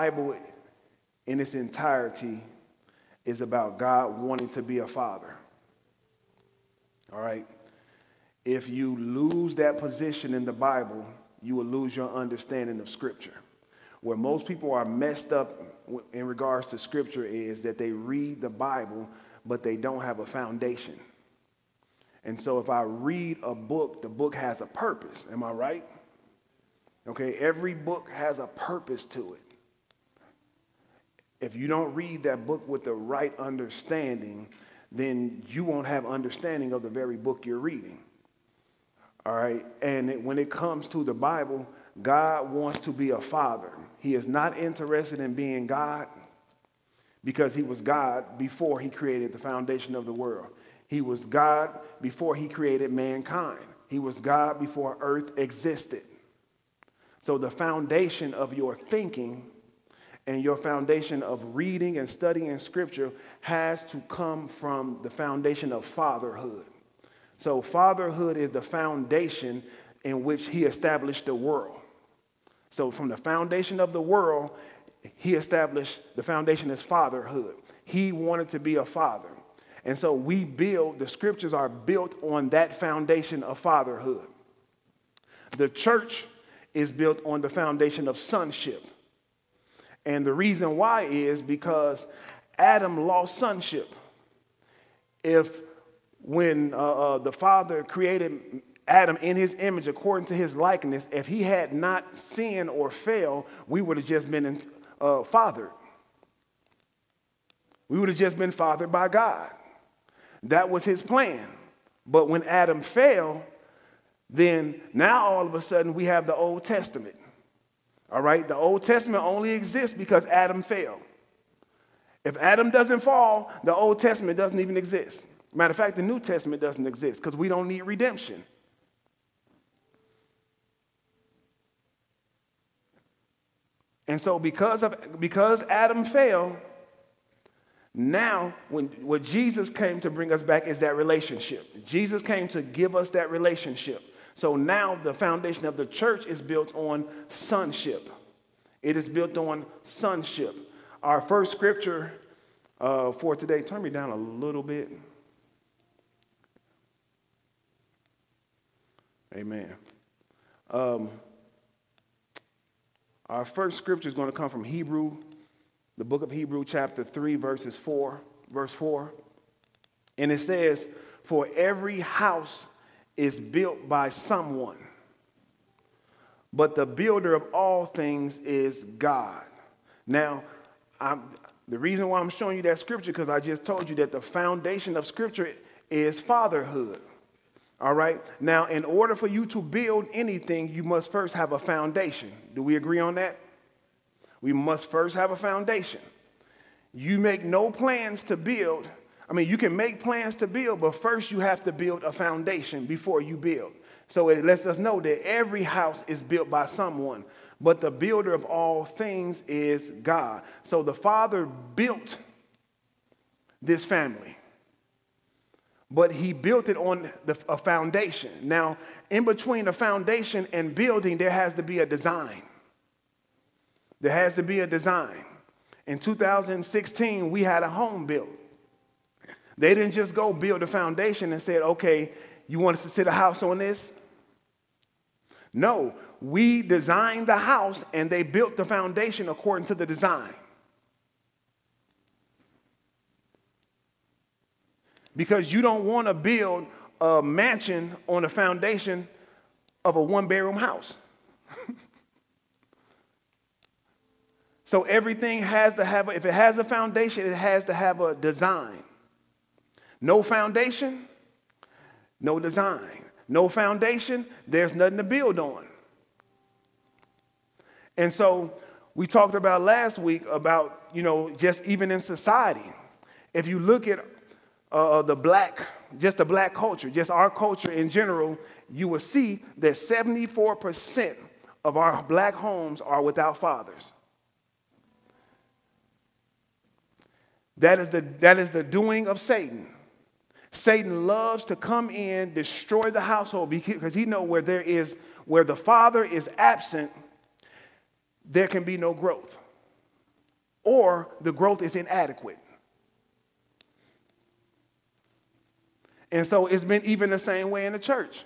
Bible in its entirety is about God wanting to be a father. All right? If you lose that position in the Bible, you will lose your understanding of Scripture. Where most people are messed up in regards to Scripture is that they read the Bible, but they don't have a foundation. And so if I read a book, the book has a purpose. Am I right? Okay, every book has a purpose to it. If you don't read that book with the right understanding, then you won't have understanding of the very book you're reading. All right? And it, when it comes to the Bible, God wants to be a father. He is not interested in being God because he was God before he created the foundation of the world. He was God before he created mankind. He was God before earth existed. So the foundation of your thinking and your foundation of reading and studying scripture has to come from the foundation of fatherhood. So, fatherhood is the foundation in which he established the world. So, from the foundation of the world, he established the foundation is fatherhood. He wanted to be a father. And so we build, the scriptures are built on that foundation of fatherhood. The church is built on the foundation of sonship. And the reason why is because Adam lost sonship. If when uh, uh, the Father created Adam in his image according to his likeness, if he had not sinned or failed, we would have just been uh, fathered. We would have just been fathered by God. That was his plan. But when Adam fell, then now all of a sudden we have the Old Testament. All right? The Old Testament only exists because Adam fell. If Adam doesn't fall, the Old Testament doesn't even exist. Matter of fact, the New Testament doesn't exist because we don't need redemption. And so, because, of, because Adam fell, now when, what Jesus came to bring us back is that relationship. Jesus came to give us that relationship. So now the foundation of the church is built on sonship. It is built on sonship. Our first scripture uh, for today, turn me down a little bit. Amen. Um, our first scripture is going to come from Hebrew, the book of Hebrew, chapter 3, verses 4, verse 4. And it says, For every house is built by someone, but the builder of all things is God. Now, I'm, the reason why I'm showing you that scripture, because I just told you that the foundation of scripture is fatherhood. All right? Now, in order for you to build anything, you must first have a foundation. Do we agree on that? We must first have a foundation. You make no plans to build I mean, you can make plans to build, but first you have to build a foundation before you build. So it lets us know that every house is built by someone, but the builder of all things is God. So the Father built this family, but He built it on the, a foundation. Now, in between a foundation and building, there has to be a design. There has to be a design. In 2016, we had a home built. They didn't just go build a foundation and said, okay, you want us to sit a house on this? No, we designed the house and they built the foundation according to the design. Because you don't want to build a mansion on the foundation of a one bedroom house. so everything has to have, a, if it has a foundation, it has to have a design. No foundation, no design. No foundation, there's nothing to build on. And so we talked about last week about, you know, just even in society. If you look at uh, uh the black, just the black culture, just our culture in general, you will see that 74% of our black homes are without fathers. That is the, that is the doing of Satan. Satan loves to come in, destroy the household because he know where there is where the father is absent, there can be no growth. or the growth is inadequate. And so it's been even the same way in the church.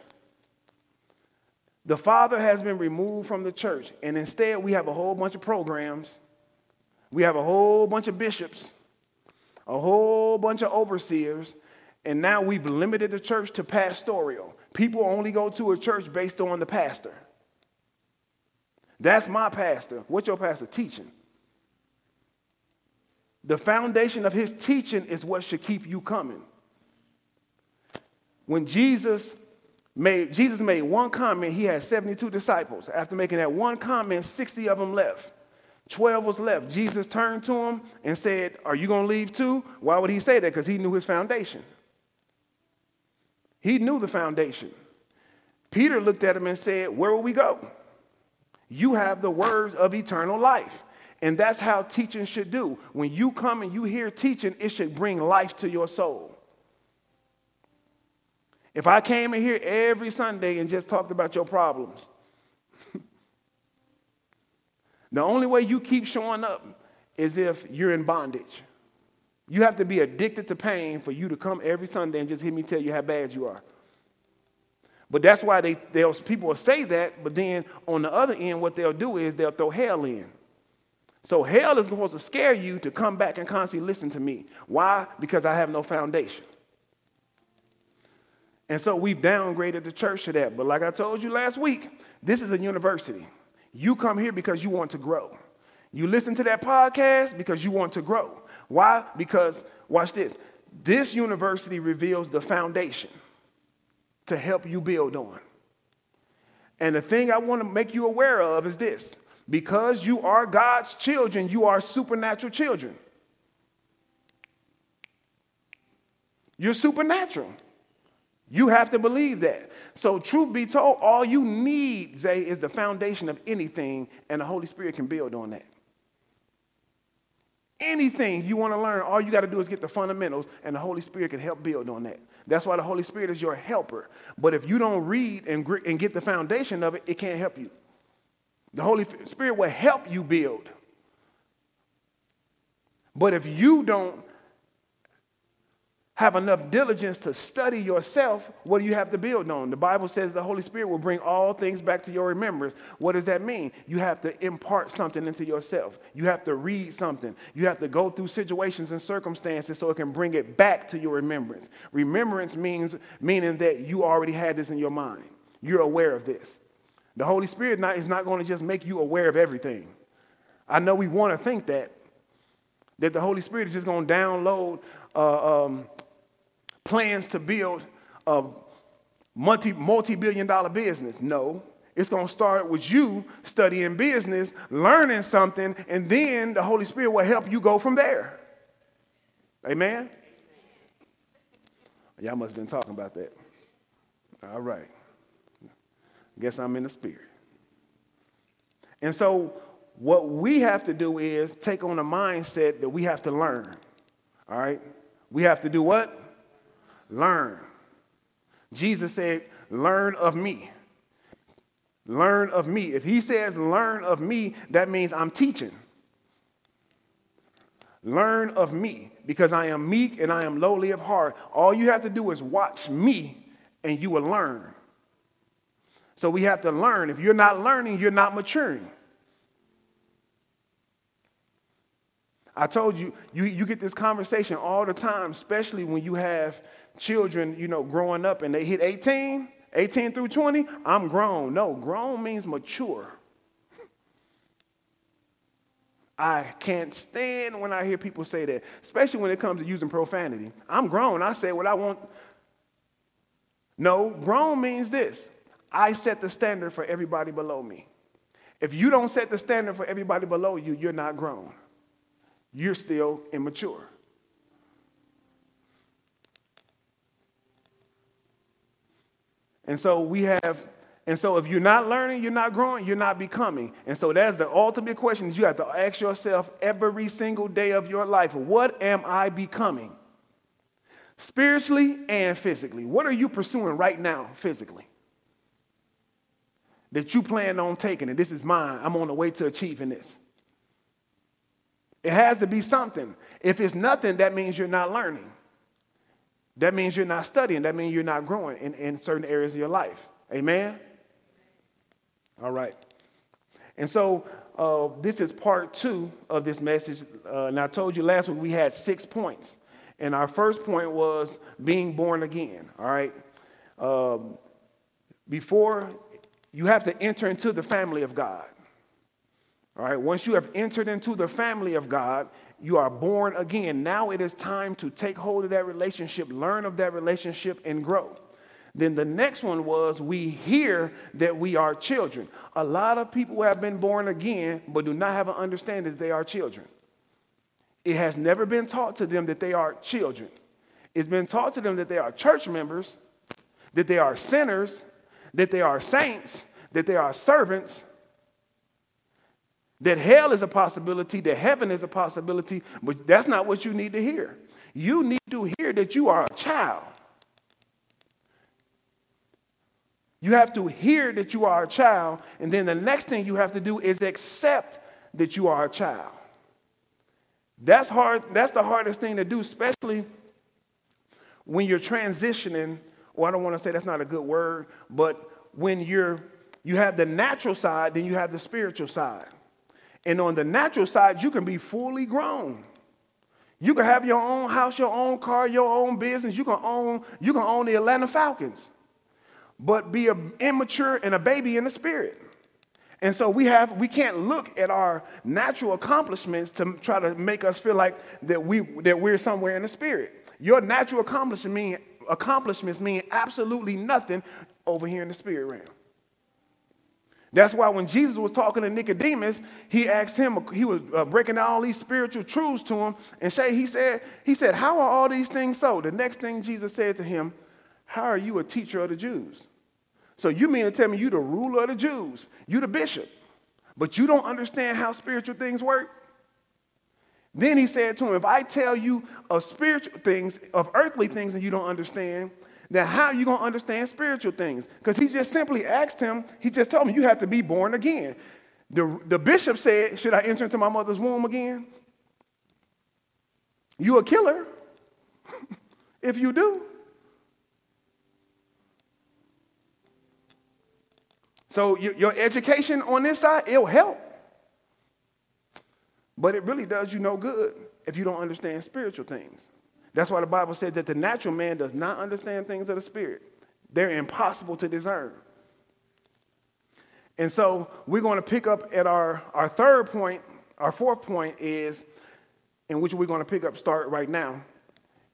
The Father has been removed from the church, and instead we have a whole bunch of programs. We have a whole bunch of bishops, a whole bunch of overseers, and now we've limited the church to pastoral. People only go to a church based on the pastor. That's my pastor. What's your pastor teaching? The foundation of his teaching is what should keep you coming. When Jesus made, Jesus made one comment, he had 72 disciples. After making that one comment, 60 of them left. 12 was left. Jesus turned to them and said, Are you going to leave too? Why would he say that? Because he knew his foundation. He knew the foundation. Peter looked at him and said, Where will we go? You have the words of eternal life. And that's how teaching should do. When you come and you hear teaching, it should bring life to your soul. If I came in here every Sunday and just talked about your problems, the only way you keep showing up is if you're in bondage. You have to be addicted to pain for you to come every Sunday and just hear me tell you how bad you are. But that's why they, they'll, people will say that, but then on the other end, what they'll do is they'll throw hell in. So hell is supposed to scare you to come back and constantly listen to me. Why? Because I have no foundation. And so we've downgraded the church to that. But like I told you last week, this is a university. You come here because you want to grow. You listen to that podcast because you want to grow. Why? Because, watch this, this university reveals the foundation to help you build on. And the thing I want to make you aware of is this because you are God's children, you are supernatural children. You're supernatural. You have to believe that. So, truth be told, all you need, Zay, is the foundation of anything, and the Holy Spirit can build on that. Anything you want to learn, all you got to do is get the fundamentals, and the Holy Spirit can help build on that. That's why the Holy Spirit is your helper. But if you don't read and, and get the foundation of it, it can't help you. The Holy Spirit will help you build. But if you don't have enough diligence to study yourself, what do you have to build on? The Bible says the Holy Spirit will bring all things back to your remembrance. What does that mean? You have to impart something into yourself. You have to read something. You have to go through situations and circumstances so it can bring it back to your remembrance. Remembrance means meaning that you already had this in your mind. You're aware of this. The Holy Spirit not, is not going to just make you aware of everything. I know we want to think that, that the Holy Spirit is just going to download uh, um, plans to build a multi, multi-billion dollar business. No, it's going to start with you studying business, learning something, and then the Holy Spirit will help you go from there. Amen? Y'all must have been talking about that. All right. Guess I'm in the spirit. And so, what we have to do is take on a mindset that we have to learn. All right? We have to do what? Learn. Jesus said, Learn of me. Learn of me. If he says, Learn of me, that means I'm teaching. Learn of me because I am meek and I am lowly of heart. All you have to do is watch me and you will learn. So we have to learn. If you're not learning, you're not maturing. I told you, you, you get this conversation all the time, especially when you have children, you know, growing up and they hit 18, 18 through 20. I'm grown. No, grown means mature. I can't stand when I hear people say that, especially when it comes to using profanity. I'm grown. I say what I want. No, grown means this I set the standard for everybody below me. If you don't set the standard for everybody below you, you're not grown. You're still immature. And so we have, and so if you're not learning, you're not growing, you're not becoming. And so that's the ultimate question that you have to ask yourself every single day of your life. What am I becoming? Spiritually and physically. What are you pursuing right now, physically? that you plan on taking, and this is mine. I'm on the way to achieving this. It has to be something. If it's nothing, that means you're not learning. That means you're not studying. That means you're not growing in, in certain areas of your life. Amen? All right. And so uh, this is part two of this message. Uh, and I told you last week we had six points. And our first point was being born again. All right. Um, before you have to enter into the family of God. All right. Once you have entered into the family of God, you are born again. Now it is time to take hold of that relationship, learn of that relationship, and grow. Then the next one was we hear that we are children. A lot of people have been born again, but do not have an understanding that they are children. It has never been taught to them that they are children. It's been taught to them that they are church members, that they are sinners, that they are saints, that they are servants, that hell is a possibility, that heaven is a possibility, but that's not what you need to hear. You need to hear that you are a child. You have to hear that you are a child, and then the next thing you have to do is accept that you are a child. That's hard, that's the hardest thing to do, especially when you're transitioning, or I don't want to say that's not a good word, but when you're you have the natural side, then you have the spiritual side. And on the natural side, you can be fully grown. You can have your own house, your own car, your own business. You can own, you can own the Atlanta Falcons but be an immature and a baby in the spirit. And so we have we can't look at our natural accomplishments to try to make us feel like that we that we're somewhere in the spirit. Your natural accomplishments mean accomplishments mean absolutely nothing over here in the spirit realm. That's why when Jesus was talking to Nicodemus, he asked him, he was uh, breaking down all these spiritual truths to him, and say, he said, he said, How are all these things so? The next thing Jesus said to him, how are you a teacher of the Jews? So you mean to tell me you the ruler of the Jews, you the bishop, but you don't understand how spiritual things work? Then he said to him, If I tell you of spiritual things, of earthly things, and you don't understand, then how are you going to understand spiritual things? Because he just simply asked him, he just told him, You have to be born again. The, the bishop said, Should I enter into my mother's womb again? You a killer if you do. So your education on this side, it'll help. But it really does you no good if you don't understand spiritual things. That's why the Bible says that the natural man does not understand things of the spirit. They're impossible to discern. And so we're going to pick up at our, our third point, our fourth point is, in which we're going to pick up, start right now,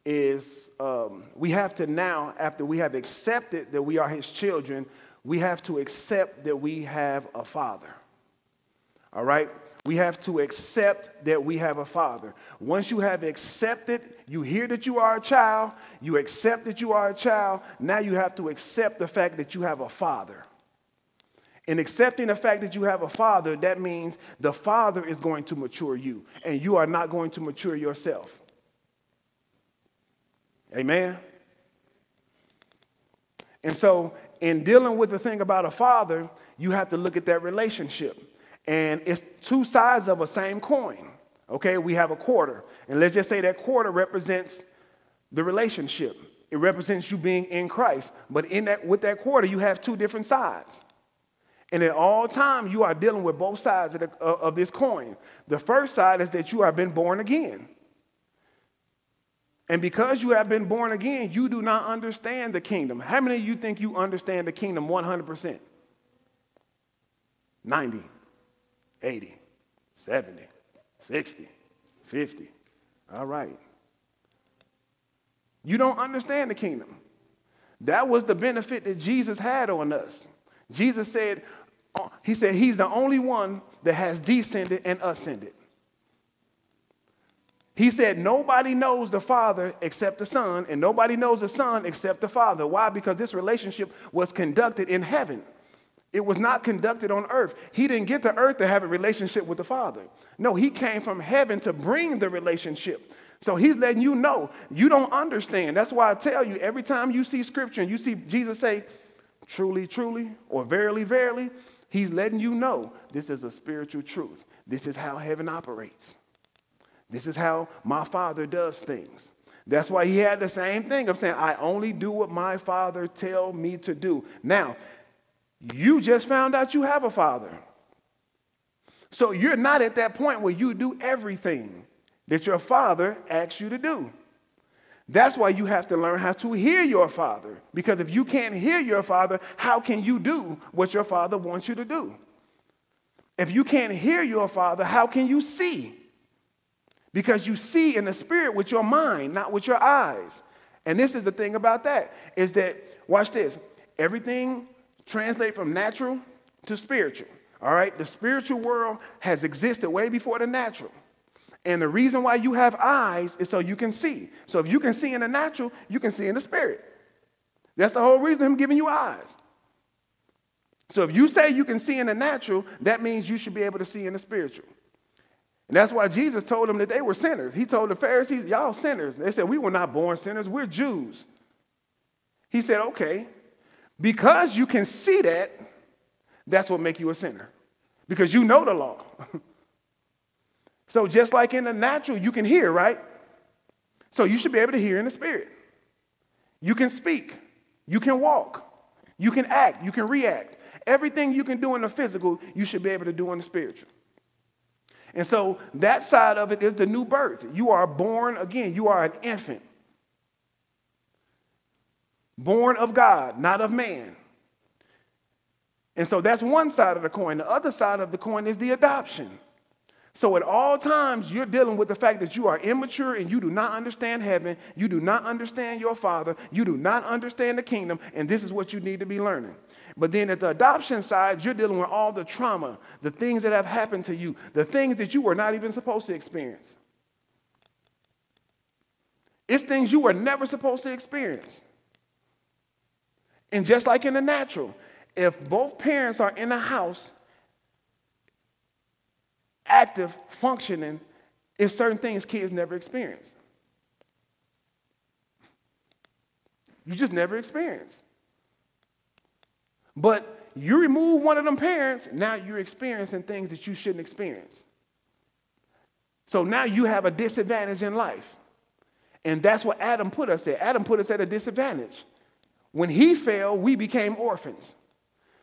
is um, we have to now, after we have accepted that we are his children, we have to accept that we have a father. All right? We have to accept that we have a father. Once you have accepted, you hear that you are a child, you accept that you are a child, now you have to accept the fact that you have a father. In accepting the fact that you have a father, that means the father is going to mature you, and you are not going to mature yourself. Amen? And so in dealing with the thing about a father, you have to look at that relationship. And it's two sides of a same coin. Okay, we have a quarter. And let's just say that quarter represents the relationship. It represents you being in Christ. But in that with that quarter, you have two different sides. And at all times, you are dealing with both sides of, the, uh, of this coin. The first side is that you have been born again. And because you have been born again, you do not understand the kingdom. How many of you think you understand the kingdom 100%? 90, 80, 70, 60, 50. All right. You don't understand the kingdom. That was the benefit that Jesus had on us. Jesus said, uh, He said, He's the only one that has descended and ascended. He said, Nobody knows the Father except the Son, and nobody knows the Son except the Father. Why? Because this relationship was conducted in heaven. It was not conducted on earth. He didn't get to earth to have a relationship with the Father. No, he came from heaven to bring the relationship. So he's letting you know you don't understand. That's why I tell you every time you see scripture and you see Jesus say, truly, truly, or verily, verily, he's letting you know this is a spiritual truth. This is how heaven operates. This is how my father does things. That's why he had the same thing of saying, I only do what my father tell me to do. Now, you just found out you have a father. So you're not at that point where you do everything that your father asks you to do. That's why you have to learn how to hear your father. Because if you can't hear your father, how can you do what your father wants you to do? If you can't hear your father, how can you see? Because you see in the spirit with your mind, not with your eyes. And this is the thing about that is that, watch this, everything translates from natural to spiritual. All right? The spiritual world has existed way before the natural. And the reason why you have eyes is so you can see. So if you can see in the natural, you can see in the spirit. That's the whole reason I'm giving you eyes. So if you say you can see in the natural, that means you should be able to see in the spiritual. And that's why Jesus told them that they were sinners. He told the Pharisees, Y'all sinners. They said, We were not born sinners, we're Jews. He said, Okay, because you can see that, that's what make you a sinner. Because you know the law. So just like in the natural, you can hear, right? So you should be able to hear in the spirit. You can speak. You can walk. You can act. You can react. Everything you can do in the physical, you should be able to do in the spiritual. And so that side of it is the new birth. You are born again. You are an infant. Born of God, not of man. And so that's one side of the coin. The other side of the coin is the adoption. So at all times, you're dealing with the fact that you are immature and you do not understand heaven, you do not understand your father, you do not understand the kingdom, and this is what you need to be learning. But then at the adoption side, you're dealing with all the trauma, the things that have happened to you, the things that you were not even supposed to experience. It's things you were never supposed to experience. And just like in the natural, if both parents are in the house active, functioning it's certain things kids never experience. You just never experience. But you remove one of them parents, now you're experiencing things that you shouldn't experience. So now you have a disadvantage in life. And that's what Adam put us at. Adam put us at a disadvantage. When he fell, we became orphans.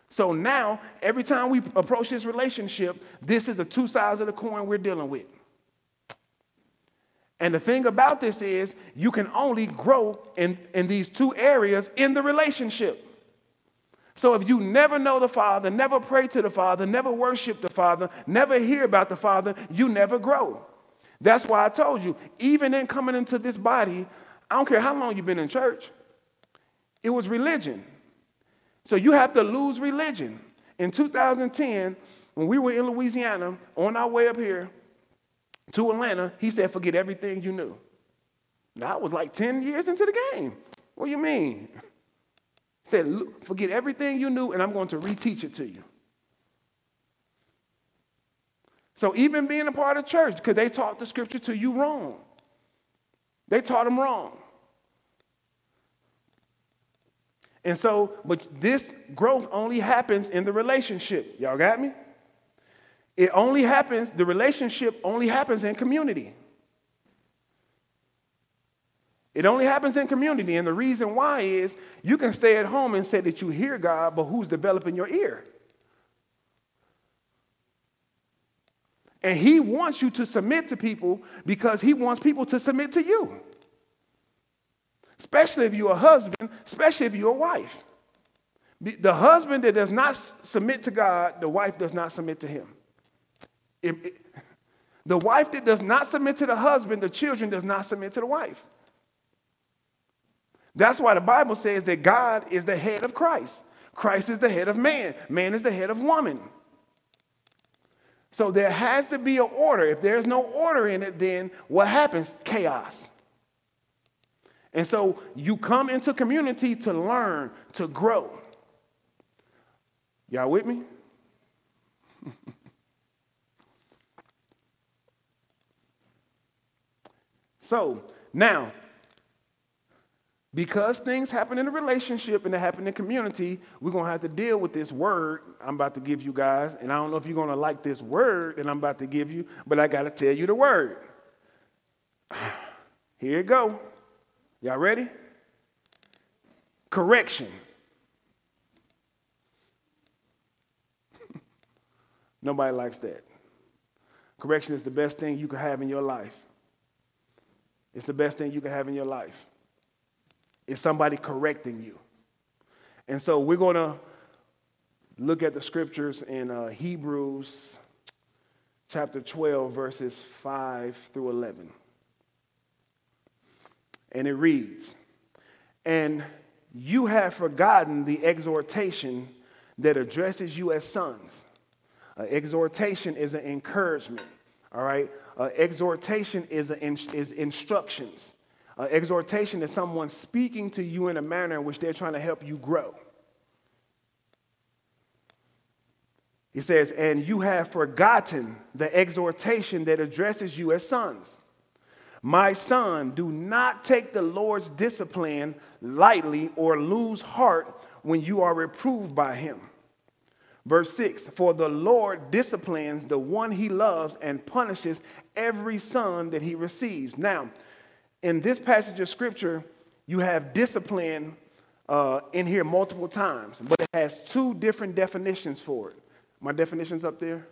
So now, every time we approach this relationship, this is the two sides of the coin we're dealing with. And the thing about this is, you can only grow in, in these two areas in the relationship. So if you never know the Father, never pray to the Father, never worship the Father, never hear about the Father, you never grow. That's why I told you, even in coming into this body, I don't care how long you've been in church, it was religion. So you have to lose religion. In 2010, when we were in Louisiana, on our way up here to Atlanta, he said, Forget everything you knew. I was like 10 years into the game. What do you mean? He said, Forget everything you knew, and I'm going to reteach it to you. So, even being a part of church, because they taught the scripture to you wrong, they taught them wrong. And so, but this growth only happens in the relationship. Y'all got me? It only happens, the relationship only happens in community. It only happens in community. And the reason why is you can stay at home and say that you hear God, but who's developing your ear? And He wants you to submit to people because He wants people to submit to you especially if you're a husband, especially if you're a wife. The husband that does not submit to God, the wife does not submit to him. If, the wife that does not submit to the husband, the children does not submit to the wife. That's why the Bible says that God is the head of Christ. Christ is the head of man. Man is the head of woman. So there has to be an order. If there's no order in it, then what happens? Chaos. And so you come into community to learn, to grow. Y'all with me? so now, because things happen in a relationship and they happen in community, we're going to have to deal with this word I'm about to give you guys. And I don't know if you're going to like this word that I'm about to give you, but I got to tell you the word. Here you go. Y'all ready? Correction. Nobody likes that. Correction is the best thing you can have in your life. It's the best thing you can have in your life. It's somebody correcting you. And so we're going to look at the scriptures in uh, Hebrews chapter 12, verses 5 through 11. And it reads, And you have forgotten the exhortation that addresses you as sons. Uh, exhortation is an encouragement, all right? Uh, exhortation is, in, is instructions. Uh, exhortation is someone speaking to you in a manner in which they're trying to help you grow. He says, and you have forgotten the exhortation that addresses you as sons. My son, do not take the Lord's discipline lightly or lose heart when you are reproved by him. Verse 6 For the Lord disciplines the one he loves and punishes every son that he receives. Now, in this passage of scripture, you have discipline uh, in here multiple times, but it has two different definitions for it. My definitions up there?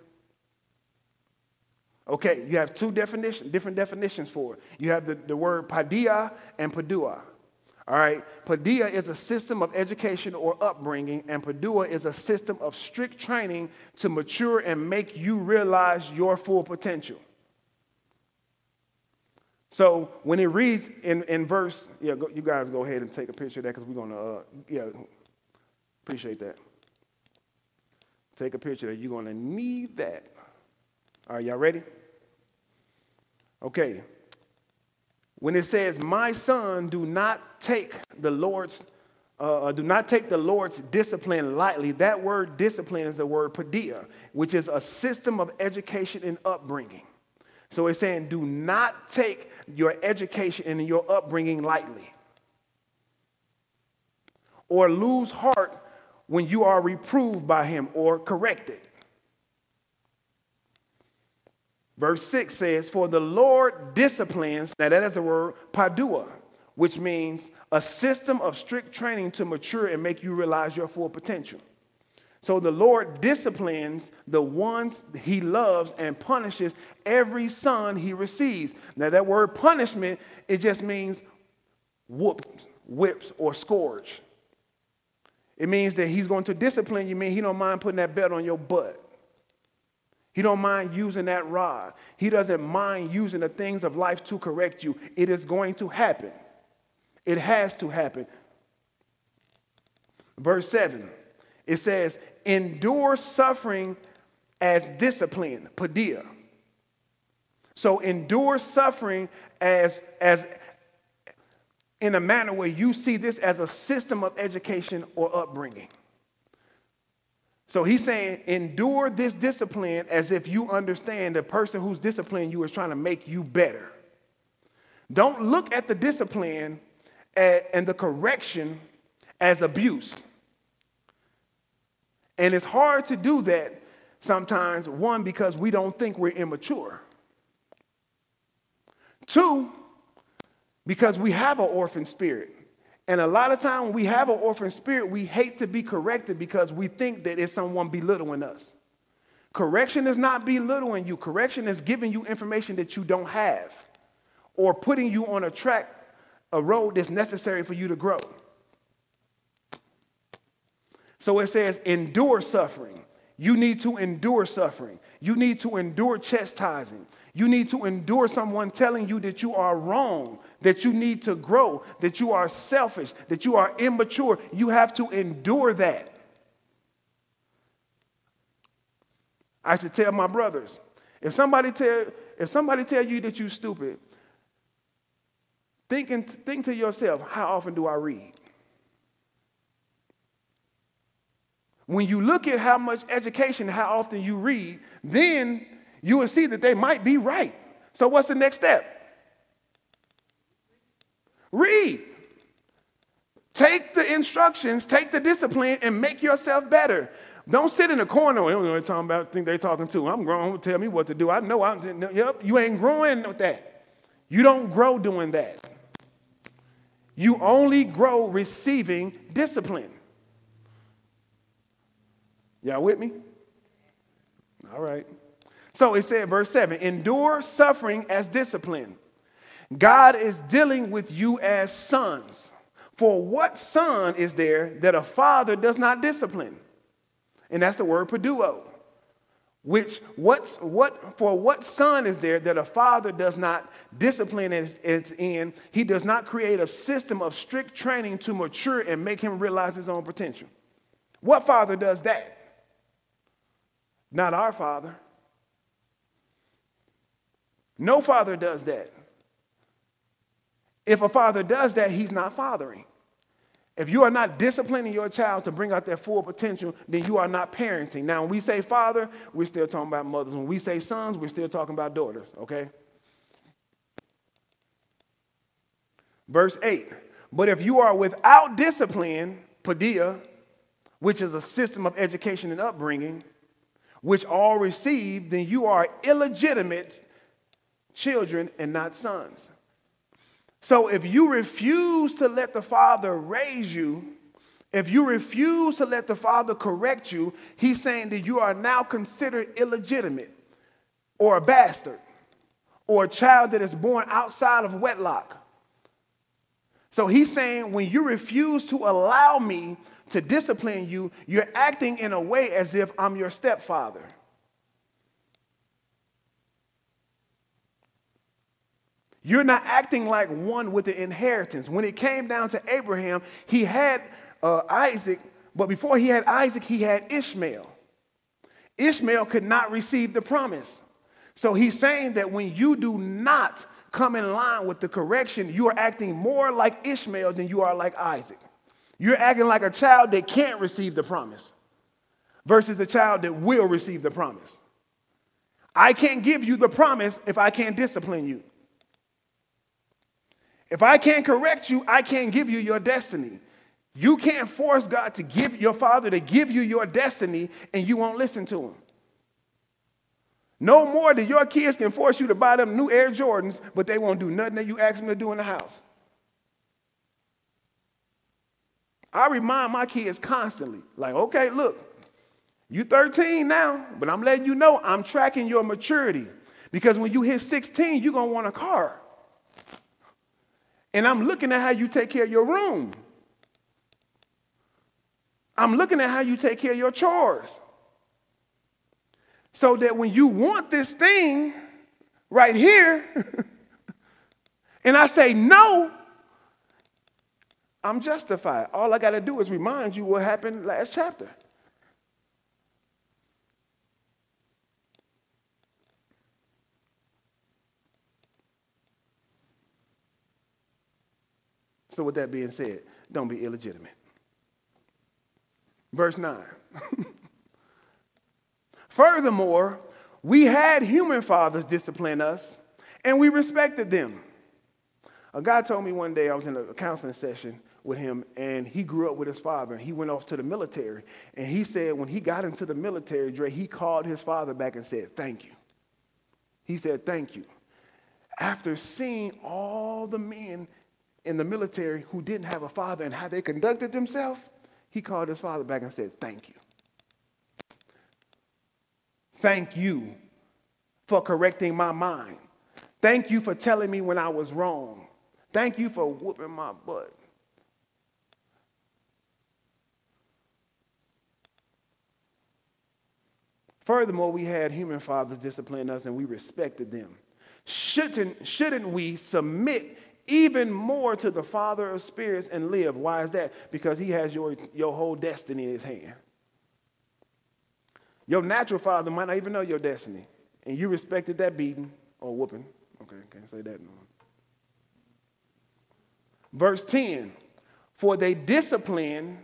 Okay, you have two definitions, different definitions for it. You have the, the word paideia and paideuo. All right, paideia is a system of education or upbringing, and paideuo is a system of strict training to mature and make you realize your full potential. So when it reads in, in verse, yeah, go, you guys go ahead and take a picture of that because we're going to, uh, yeah, appreciate that. Take a picture that you're going to need that. Right, y'all ready? Okay. When it says, "My son, do not take the Lord's uh, uh, do not take the Lord's discipline lightly. That word discipline is the word paideia, which is a system of education and upbringing. So it's saying, do not take your education and your upbringing lightly. Or lose heart when you are reproved by him or corrected. Verse 6 says, For the Lord disciplines, now that is the word paideuo, which means a system of strict training to mature and make you realize your full potential. So the Lord disciplines the ones he loves and punishes every son he receives. Now, that word punishment, it just means whoop, whips, or scourge. It means that he's going to discipline you, mean he don't mind putting that belt on your butt. He don't mind using that rod. He doesn't mind using the things of life to correct you. It is going to happen. It has to happen. Verse 7, it says, endure suffering as discipline, paideia. So endure suffering as, as, in a manner where you see this as a system of education or upbringing. So he's saying, endure this discipline as if you understand the person who's disciplining you is trying to make you better. Don't look at the discipline and the correction as abuse. And it's hard to do that sometimes, one, because we don't think we're immature. Two, because we have an orphan spirit. And a lot of time when we have an orphan spirit, we hate to be corrected because we think that it's someone belittling us. Correction is not belittling you. Correction is giving you information that you don't have or putting you on a track, a road that's necessary for you to grow. So it says, endure suffering. You need to endure suffering. You need to endure chastising. You need to endure someone telling you that you are wrong, that you need to grow, that you are selfish, that you are immature. You have to endure that. I should tell my brothers, if somebody tell, if somebody tell you that you're stupid, think, and, think to yourself, how often do I read? When you look at how much education, how often you read, then you will see that they might be right. So, what's the next step? Read. Take the instructions, take the discipline, and make yourself better. Don't sit in the corner. They don't know what talking about. Think they're talking to. I'm grown. Tell me what to do. I know. I'm. Yep. You ain't growing with that. You don't grow doing that. You only grow receiving discipline. Y'all with me? All right. So it said, verse 7 endure suffering as discipline. God is dealing with you as sons. For what son is there that a father does not discipline? And that's the word paideuo. Which what's what for what son is there that a father does not discipline as, as in he does not create a system of strict training to mature and make him realize his own potential? What father does that? Not our father. No father does that. If a father does that, he's not fathering. If you are not disciplining your child to bring out their full potential, then you are not parenting. Now, when we say father, we're still talking about mothers. When we say sons, we're still talking about daughters, okay? Verse 8 But if you are without discipline, paideia, which is a system of education and upbringing, which all receive, then you are illegitimate children and not sons. So if you refuse to let the Father raise you, if you refuse to let the Father correct you, he's saying that you are now considered illegitimate or a bastard or a child that is born outside of wedlock. So he's saying when you refuse to allow me to discipline you, you're acting in a way as if I'm your stepfather. You're not acting like one with the inheritance. When it came down to Abraham, he had uh, Isaac, but before he had Isaac, he had Ishmael. Ishmael could not receive the promise. So he's saying that when you do not come in line with the correction, you are acting more like Ishmael than you are like Isaac. You're acting like a child that can't receive the promise versus a child that will receive the promise. I can't give you the promise if I can't discipline you. If I can't correct you, I can't give you your destiny. You can't force God to give your father to give you your destiny and you won't listen to him. No more than your kids can force you to buy them new Air Jordans, but they won't do nothing that you ask them to do in the house. I remind my kids constantly, like, okay, look, you 13 now, but I'm letting you know I'm tracking your maturity. Because when you hit 16, you're going to want a car. And I'm looking at how you take care of your room. I'm looking at how you take care of your chores. So that when you want this thing right here, and I say no, I'm justified. All I got to do is remind you what happened last chapter. So, with that being said, don't be illegitimate. Verse 9. Furthermore, we had human fathers discipline us, and we respected them. A guy told me one day, I was in a counseling session with him, and he grew up with his father, and he went off to the military. And he said when he got into the military, Dre, he called his father back and said, Thank you. He said, Thank you. After seeing all the men in the military who didn't have a father and how they conducted themselves, he called his father back and said, Thank you. Thank you for correcting my mind. Thank you for telling me when I was wrong. Thank you for whooping my butt. Furthermore, we had human fathers discipline us and we respected them. Shouldn't, shouldn't we submit even more to the Father of spirits and live. Why is that? Because he has your, your whole destiny in his hand. Your natural father might not even know your destiny, and you respected that beating or whooping. Okay, can't say that no. Verse 10 For they discipline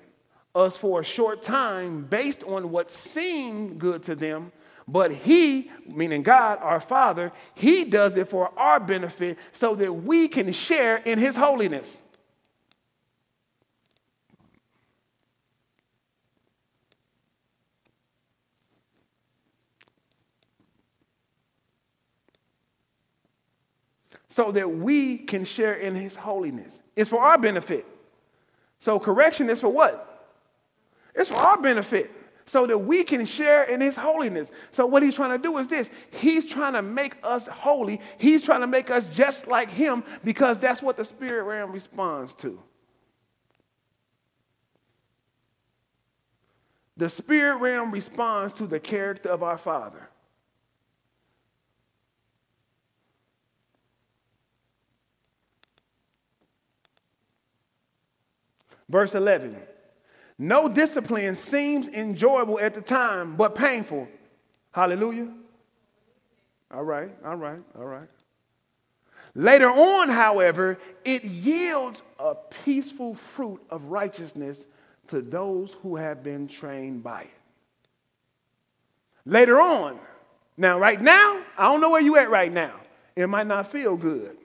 us for a short time based on what seemed good to them but He, meaning God, our Father, He does it for our benefit so that we can share in His holiness. so that we can share in his holiness. It's for our benefit. So correction is for what? It's for our benefit so that we can share in his holiness. So what he's trying to do is this. He's trying to make us holy. He's trying to make us just like him because that's what the spirit realm responds to. The spirit realm responds to the character of our Father. Verse 11 No discipline seems enjoyable at the time, but painful. Hallelujah. All right, all right, all right. Later on, however, it yields a peaceful fruit of righteousness to those who have been trained by it. Later on, now, right now, I don't know where you at right now. It might not feel good.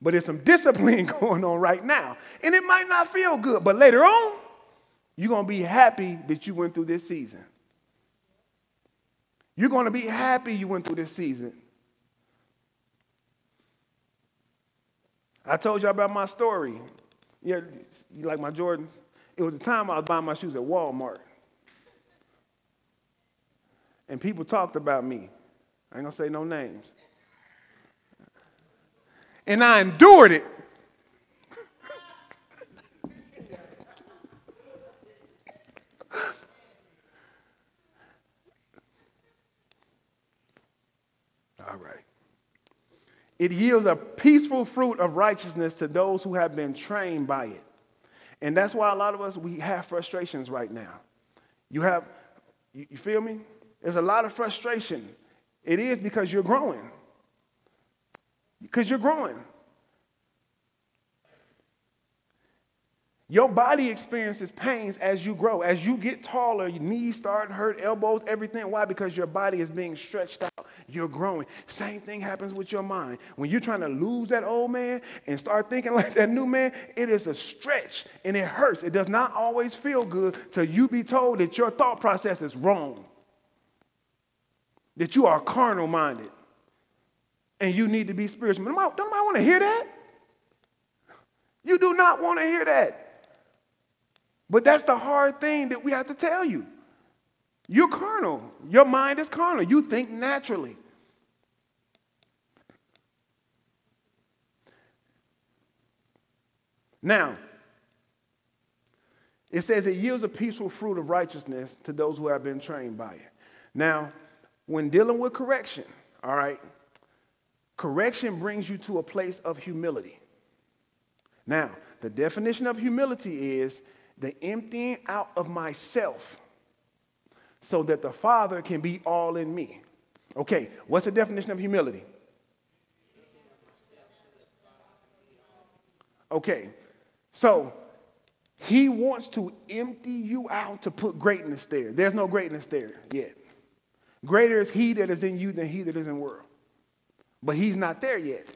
But there's some discipline going on right now. And it might not feel good, but later on, you're going to be happy that you went through this season. You're going to be happy you went through this season. I told you about my story. Yeah, you like my Jordans? It was the time I was buying my shoes at Walmart. And people talked about me. I ain't gonna say no names and I endured it. It yields a peaceful fruit of righteousness to those who have been trained by it. And that's why a lot of us, we have frustrations right now. You have, you, feel me? There's a lot of frustration. It is because you're growing because you're growing. Your body experiences pains as you grow. As you get taller, your knees start to hurt, elbows, everything. Why? Because your body is being stretched out. You're growing. Same thing happens with your mind. When you're trying to lose that old man and start thinking like that new man, it is a stretch and it hurts. It does not always feel good till you be told that your thought process is wrong, that you are carnal minded and you need to be spiritual. Don't I, don't I want to hear that? You do not want to hear that. But that's the hard thing that we have to tell you. You're carnal. Your mind is carnal. You think naturally. Now, it says it yields a peaceful fruit of righteousness to those who have been trained by it. Now, when dealing with correction, all right, Correction brings you to a place of humility. Now, the definition of humility is the emptying out of myself so that the Father can be all in me. Okay, what's the definition of humility? Okay, so he wants to empty you out to put greatness there. There's no greatness there yet. Greater is he that is in you than he that is in the world. But he's not there yet.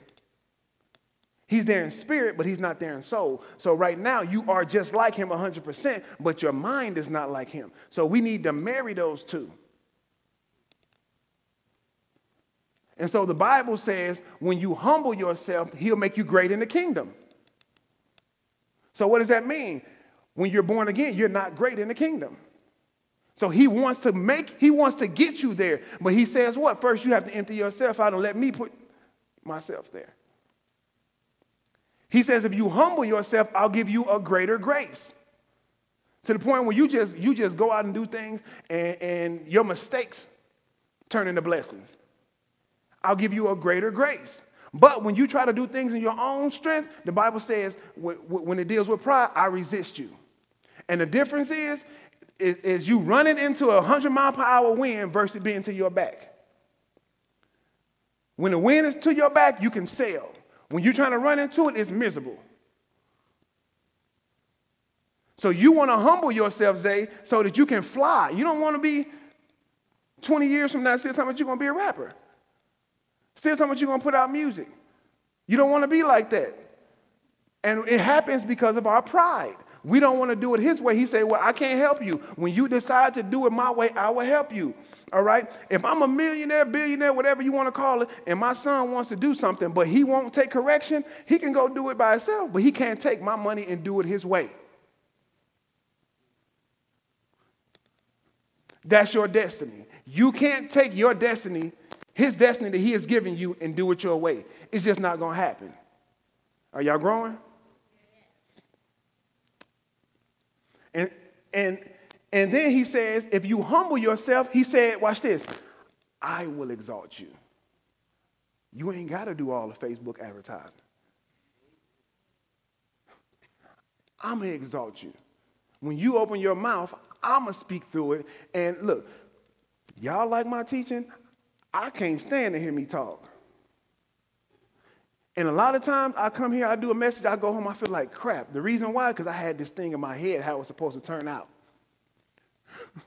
He's there in spirit, but he's not there in soul. So right now, you are just like him 100%, but your mind is not like him. So we need to marry those two. And so the Bible says when you humble yourself, he'll make you great in the kingdom. So what does that mean? When you're born again, you're not great in the kingdom. So he wants to make, he wants to get you there. But he says what? First, you have to empty yourself out and let me put myself there. He says, if you humble yourself, I'll give you a greater grace. To the point where you just you just go out and do things and, and your mistakes turn into blessings. I'll give you a greater grace. But when you try to do things in your own strength, the Bible says when, it deals with pride, I resist you. And the difference is is, is you running into a 100 mile per hour wind versus being to your back. When the wind is to your back, you can sail. When you're trying to run into it, it's miserable. So you want to humble yourself, Zay, so that you can fly. You don't want to be 20 years from now still talking about you're going to be a rapper. Still talking about you're going to put out music. You don't want to be like that. And it happens because of our pride. We don't want to do it his way. He said, Well, I can't help you. When you decide to do it my way, I will help you. All right? If I'm a millionaire, billionaire, whatever you want to call it, and my son wants to do something, but he won't take correction, he can go do it by himself, but he can't take my money and do it his way. That's your destiny. You can't take your destiny, his destiny that he has given you, and do it your way. It's just not going to happen. Are y'all growing? And, and, and then he says, if you humble yourself, he said, watch this, I will exalt you. You ain't got to do all the Facebook advertising. I'm going to exalt you. When you open your mouth, I'm going to speak through it. And look, y'all like my teaching? I can't stand to hear me talk. And a lot of times I come here, I do a message, I go home, I feel like crap. The reason why, because I had this thing in my head how it was supposed to turn out.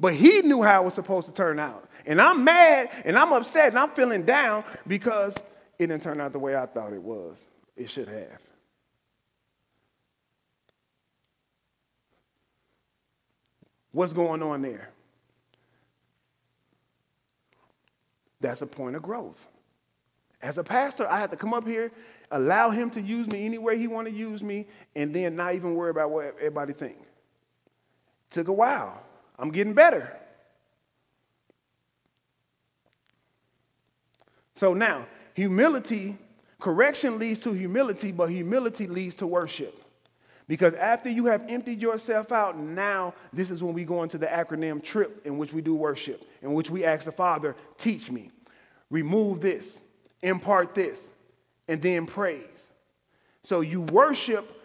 but he knew how it was supposed to turn out. And I'm mad and I'm upset and I'm feeling down because it didn't turn out the way I thought it was. It should have. What's going on there? That's a point of growth. As a pastor, I had to come up here, allow him to use me any way he want to use me, and then not even worry about what everybody think. Took a while. I'm getting better. So now, humility, correction leads to humility, but humility leads to worship. Because after you have emptied yourself out, now this is when we go into the acronym TRIP, in which we do worship, in which we ask the Father, teach me, remove this, impart this, and then praise. So you worship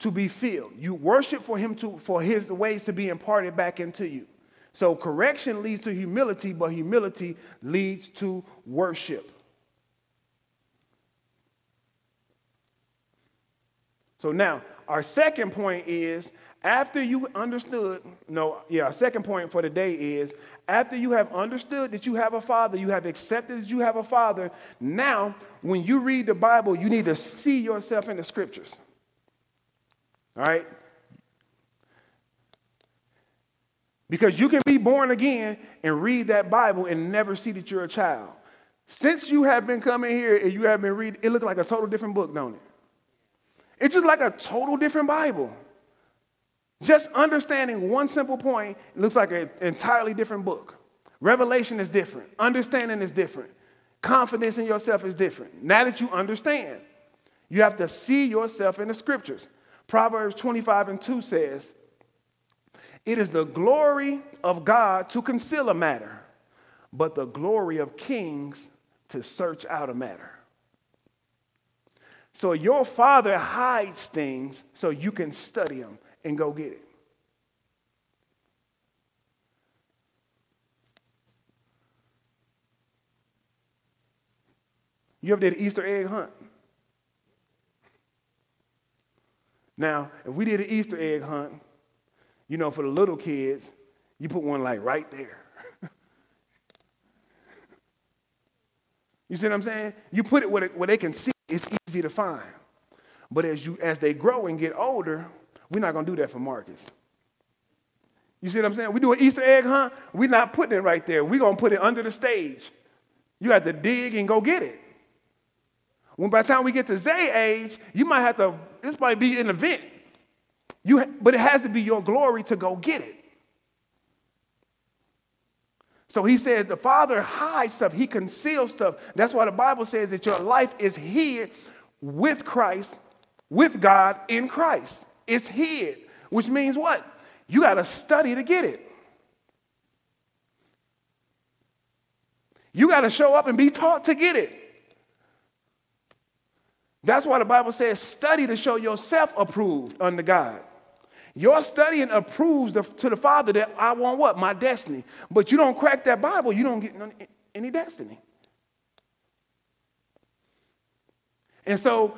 to be filled. You worship for him to for his ways to be imparted back into you. So correction leads to humility, but humility leads to worship. So now, our second point is after you understood, no, yeah, second point for the day is after you have understood that you have a father, you have accepted that you have a father, now when you read the Bible, you need to see yourself in the scriptures. All right? Because you can be born again and read that Bible and never see that you're a child. Since you have been coming here and you have been reading, it looks like a total different book, don't it? It's just like a total different Bible. Just understanding one simple point looks like an entirely different book. Revelation is different, understanding is different, confidence in yourself is different. Now that you understand, you have to see yourself in the scriptures. Proverbs 25 and 2 says, It is the glory of God to conceal a matter, but the glory of kings to search out a matter. So your father hides things so you can study them and go get it. You ever did an Easter egg hunt? Now, if we did an Easter egg hunt, you know, for the little kids, you put one like right there. you see what I'm saying? You put it where, they can see it's easy to find. But as, you, as they grow and get older, we're not going to do that for Marcus. You see what I'm saying? We do an Easter egg hunt, we're not putting it right there. We're going to put it under the stage. You have to dig and go get it. When by the time we get to Zay age, you might have to, this might be an event. You, but it has to be your glory to go get it. So he says the Father hides stuff, he conceals stuff. That's why the Bible says that your life is hid with Christ, with God in Christ. It's hid, which means what? You got to study to get it. You got to show up and be taught to get it. That's why the Bible says, study to show yourself approved unto God. Your studying approves the, to the Father that I want what? My destiny. But you don't crack that Bible, you don't get any destiny. And so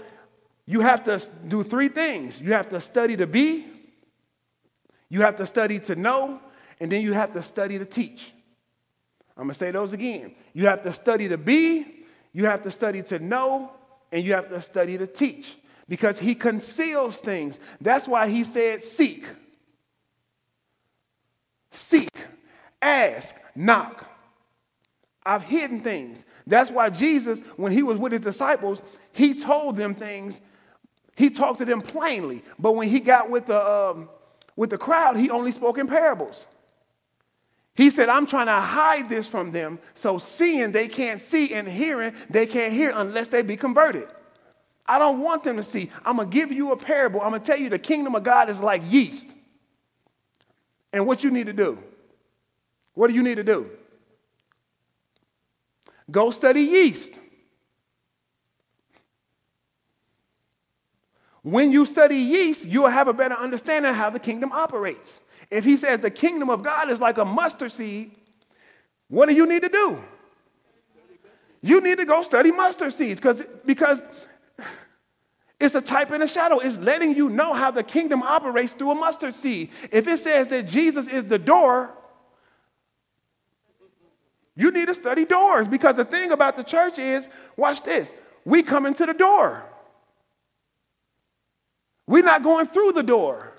you have to do three things you have to study to be, you have to study to know, and then you have to study to teach. I'm to say those again. You have to study to be, you have to study to know, and you have to study to teach. because he conceals things. That's why he said, Seek. Seek, ask, knock. I've hidden things. That's why Jesus, when he was with his disciples, he told them things. He talked to them plainly. But when he got with the, um, with the crowd, he only spoke in parables. He said, I'm trying to hide this from them so seeing they can't see and hearing they can't hear unless they be converted. I don't want them to see. I'm going to give you a parable. I'm going to tell you the kingdom of God is like yeast. And what you need to do. What do you need to do? Go study yeast. When you study yeast, you'll have a better understanding how the kingdom operates. If he says the kingdom of God is like a mustard seed, what do you need to do? You need to go study mustard seeds because because it's a type and a shadow. It's letting you know how the kingdom operates through a mustard seed. If it says that Jesus is the door, you need to study doors because the thing about the church is watch this we come into the door. We're not going through the door.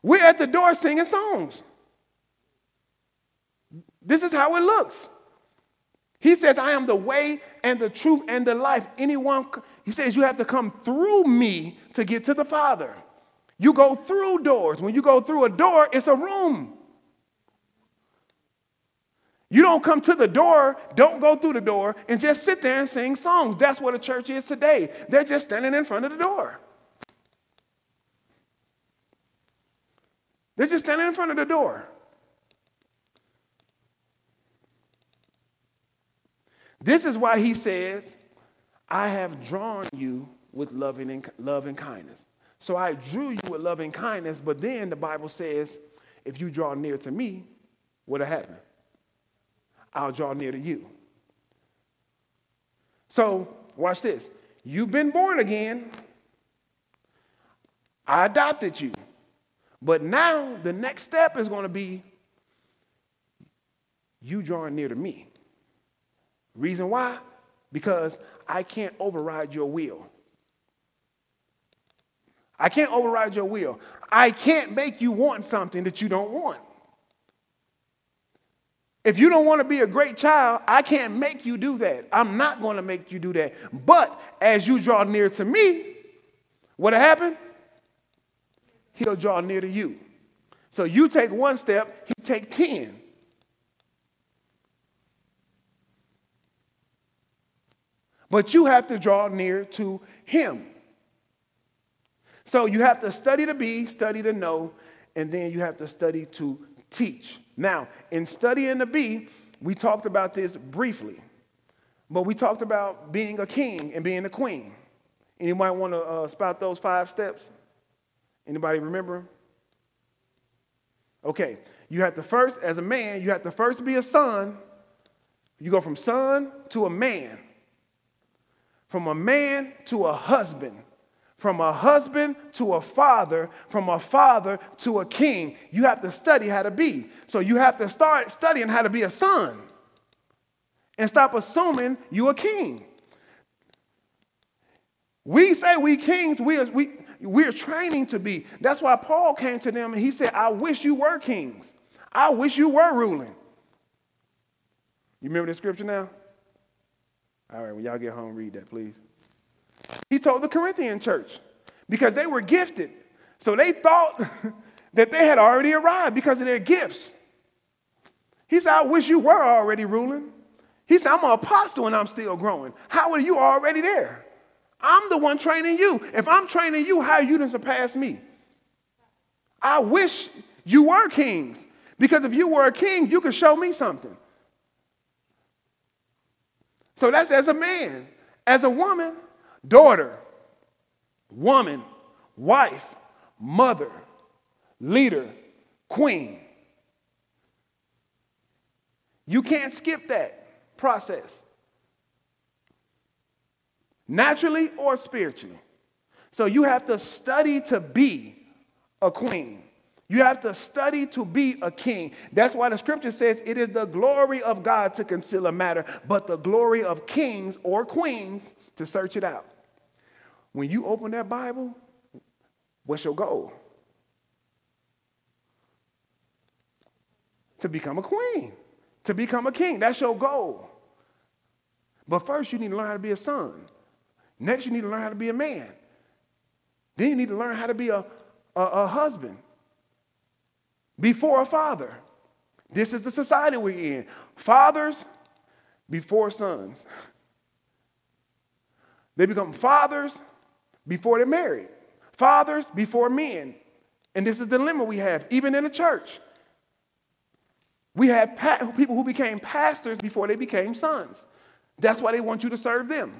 We're at the door singing songs. This is how it looks. He says, I am the way and the truth and the life. Anyone, he says, you have to come through me to get to the Father. You go through doors. When you go through a door, it's a room. You don't come to the door, don't go through the door, and just sit there and sing songs. That's what a church is today. They're just standing in front of the door. They're just standing in front of the door. This is why he says, I have drawn you with loving and, love and kindness. So I drew you with loving kindness, but then the Bible says, if you draw near to me, what'll happen? I'll draw near to you. So, watch this. You've been born again. I adopted you. But now the next step is going to be you drawing near to me. Reason why? Because I can't override your will. I can't override your will. I can't make you want something that you don't want. If you don't want to be a great child, I can't make you do that. I'm not going to make you do that. But as you draw near to me, what'll happen? He'll draw near to you. So you take one step, he take 10. But you have to draw near to him. So you have to study to be, study to know, and then you have to study to teach. Now, in studying to be, we talked about this briefly, but we talked about being a king and being a queen. Anybody want to uh, spout those five steps? Anybody remember? Okay, you have to first, as a man, you have to first be a son. You go from son to a man, from a man to a husband, from a husband to a father, from a father to a king. You have to study how to be. So you have to start studying how to be a son and stop assuming you're a king. We say we kings, we, we, we're training to be. That's why Paul came to them and he said, I wish you were kings. I wish you were ruling. You remember the scripture now? All right, when y'all get home, read that, please. He told the Corinthian church because they were gifted. So they thought that they had already arrived because of their gifts. He said, I wish you were already ruling. He said, I'm an apostle and I'm still growing. How are you already there? I'm the one training you. If I'm training you, how you didn't surpass me? I wish you were kings. Because if you were a king, you could show me something. So that's as a man. As a woman, daughter, woman, wife, mother, leader, queen. You can't skip that process naturally or spiritually. So you have to study to be a queen. You have to study to be a king. That's why the scripture says it is the glory of God to conceal a matter, but the glory of kings or queens to search it out. when you open that Bible, what's your goal? To become a queen, to become a king. That's your goal. But first, you need to learn how to be a son. Next, you need to learn how to be a man. Then you need to learn how to be a, a, a husband before a father. This is the society we're in. Fathers before sons. They become fathers before they're married, fathers before men. And this is the dilemma we have, even in the church. We have pa- people who became pastors before they became sons. That's why they want you to serve them.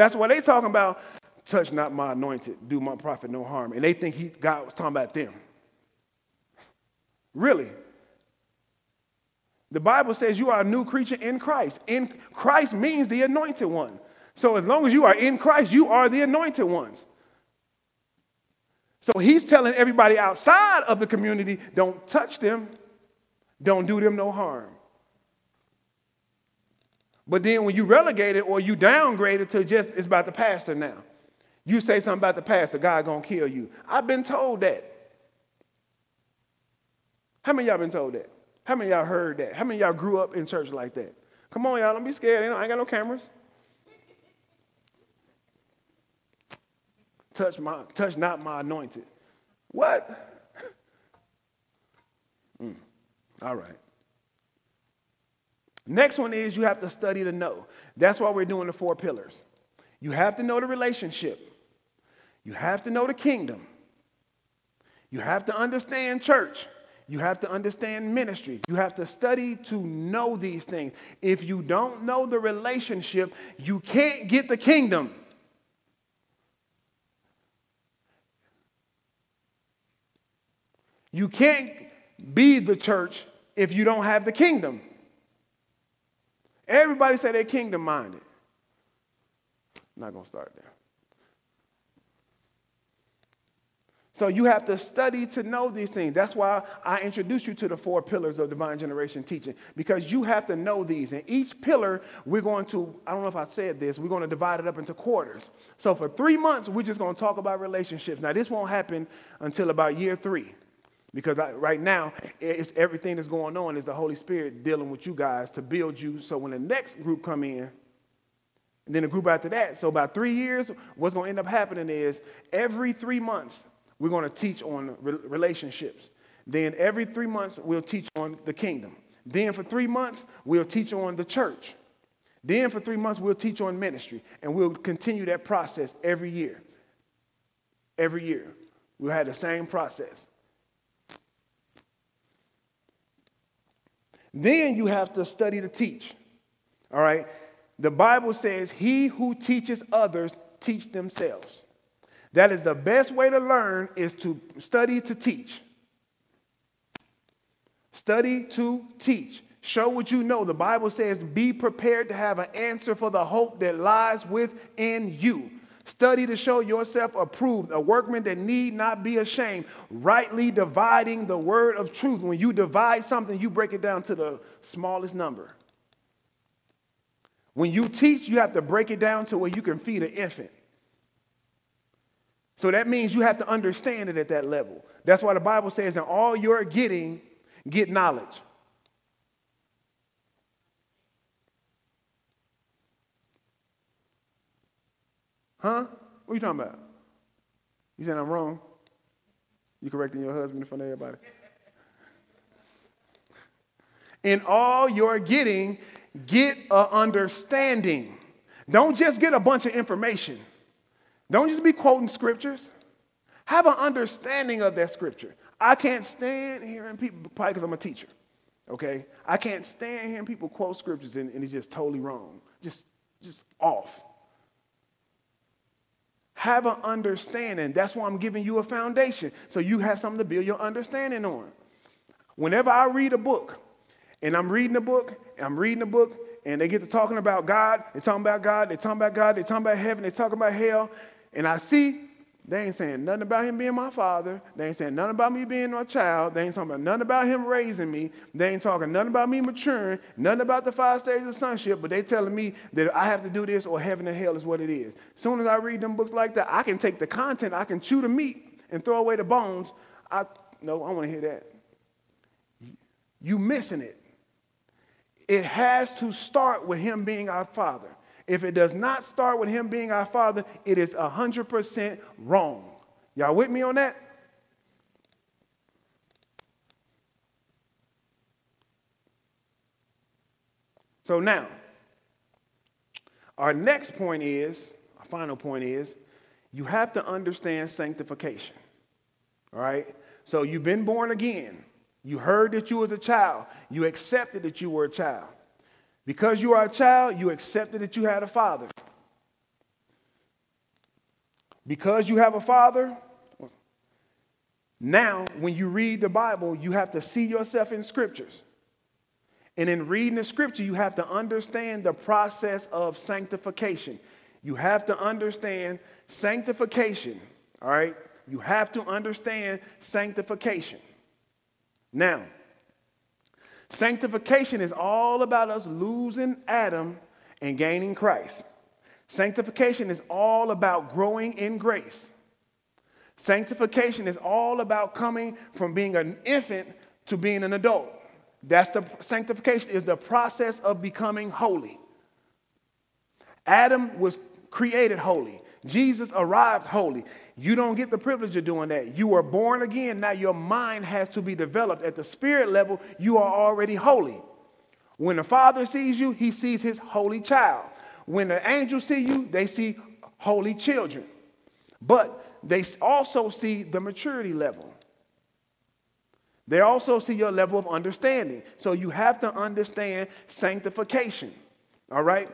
That's why they talking about touch not my anointed, do my prophet no harm. And they think he, God was talking about them. Really? The Bible says you are a new creature in Christ. In Christ means the anointed one. So as long as you are in Christ, you are the anointed ones. So he's telling everybody outside of the community, don't touch them, don't do them no harm. But then when you relegate it or you downgrade it to just it's about the pastor now. You say something about the pastor, God gonna kill you. I've been told that. How many y'all been told that? How many y'all heard that? How many y'all grew up in church like that? Come on, y'all, don't be scared. I ain't got no cameras. Touch my, touch not my anointed. What? Mm. All right. Next one is you have to study to know. That's why we're doing the four pillars. You have to know the relationship. You have to know the kingdom. You have to understand church. You have to understand ministry. You have to study to know these things. If you don't know the relationship, you can't get the kingdom. You can't be the church if you don't have the kingdom. Everybody say they're kingdom minded. Not going to start there. So you have to study to know these things. That's why I introduce you to the four pillars of divine generation teaching, because you have to know these. And each pillar, we're going to, I don't know if I said this, we're going to divide it up into quarters. So for three months, we're just going to talk about relationships. Now, this won't happen until about year three. Because I, right now, it's everything that's going on is the Holy Spirit dealing with you guys to build you. So when the next group come in, and then the group after that, so about three years, what's going to end up happening is every three months, we're going to teach on relationships. Then every three months, we'll teach on the kingdom. Then for three months, we'll teach on the church. Then for three months, we'll teach on ministry. And we'll continue that process every year. Every year. We'll have the same process. Then you have to study to teach. All right? The Bible says, He who teaches others teach themselves. That is the best way to learn is to study to teach. Study to teach. Show what you know. The Bible says, be prepared to have an answer for the hope that lies within you. Study to show yourself approved, a workman that need not be ashamed, rightly dividing the word of truth. When you divide something, you break it down to the smallest number. When you teach, you have to break it down to where you can feed an infant. So that means you have to understand it at that level. That's why the Bible says, in all you're getting, get knowledge. Huh? What are you talking about? You saying I'm wrong? You correcting your husband in front of everybody? In all you're getting, get a understanding. Don't just get a bunch of information. Don't just be quoting scriptures. Have an understanding of that scripture. I can't stand hearing people, probably because I'm a teacher, okay? I can't stand hearing people quote scriptures and, and it's just totally wrong, just, just off. Have an understanding. That's why I'm giving you a foundation, so you have something to build your understanding on. Whenever I read a book, and I'm reading a book, and I'm reading a book, and they get to talking about God, they're talking about God, they're talking about God, they're talking about heaven, they're talking about hell, and I see They ain't saying nothing about him being my father. They ain't saying nothing about me being a child. They ain't talking about nothing about him raising me. They ain't talking nothing about me maturing, nothing about the five stages of sonship, but they telling me that I have to do this or heaven and hell is what it is. As soon as I read them books like that, I can take the content, I can chew the meat and throw away the bones. I no, I want to hear that. You missing it. It has to start with him being our father. If it does not start with him being our father, it is 100% wrong. Y'all with me on that? So now, our next point is, our final point is, you have to understand sanctification. All right? So you've been born again. You heard that you was a child. You accepted that you were a child. Because you are a child, you accepted that you had a father. Because you have a father, now when you read the Bible, you have to see yourself in scriptures. And in reading the scripture, you have to understand the process of sanctification. You have to understand sanctification, all right? You have to understand sanctification. Now, Sanctification is all about us losing Adam and gaining Christ. Sanctification is all about growing in grace. Sanctification is all about coming from being an infant to being an adult. That's the sanctification is the process of becoming holy. Adam was created holy. Jesus arrived holy. You don't get the privilege of doing that. You were born again. Now your mind has to be developed. At the spirit level, you are already holy. When the Father sees you, he sees his holy child. When the angels see you, they see holy children. But they also see the maturity level. They also see your level of understanding. So you have to understand sanctification. All right?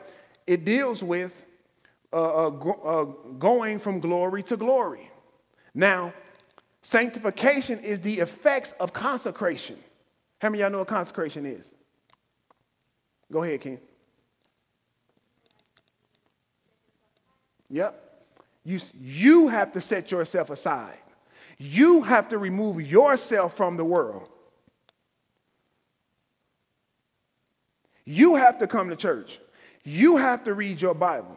It deals with uh, uh, uh, going from glory to glory. Now, sanctification is the effects of consecration. How many of y'all know what consecration is? Go ahead, Ken. Yep. You, you have to set yourself aside. You have to remove yourself from the world. You have to come to church. You have to read your Bible.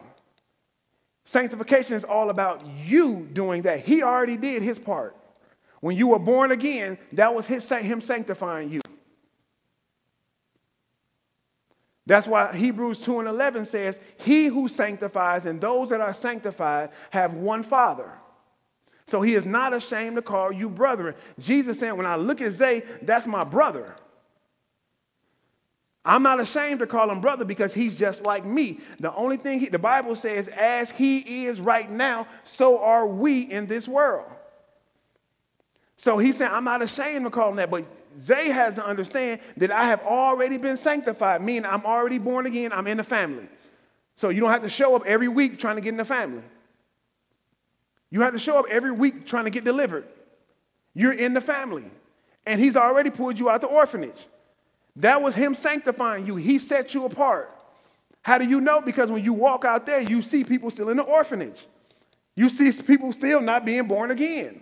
Sanctification is all about you doing that. He already did his part. When you were born again, that was his, him sanctifying you. That's why Hebrews 2 and 11 says, He who sanctifies and those that are sanctified have one Father. So he is not ashamed to call you brethren. Jesus said, When I look at Zay, that's my brother. I'm not ashamed to call him brother because he's just like me. The only thing he, the Bible says, as he is right now, so are we in this world. So he said, I'm not ashamed to call him that, but Zay has to understand that I have already been sanctified, meaning I'm already born again, I'm in the family. So you don't have to show up every week trying to get in the family. You have to show up every week trying to get delivered. You're in the family. And he's already pulled you out the orphanage. That was him sanctifying you. He set you apart. How do you know? Because when you walk out there, you see people still in the orphanage. You see people still not being born again.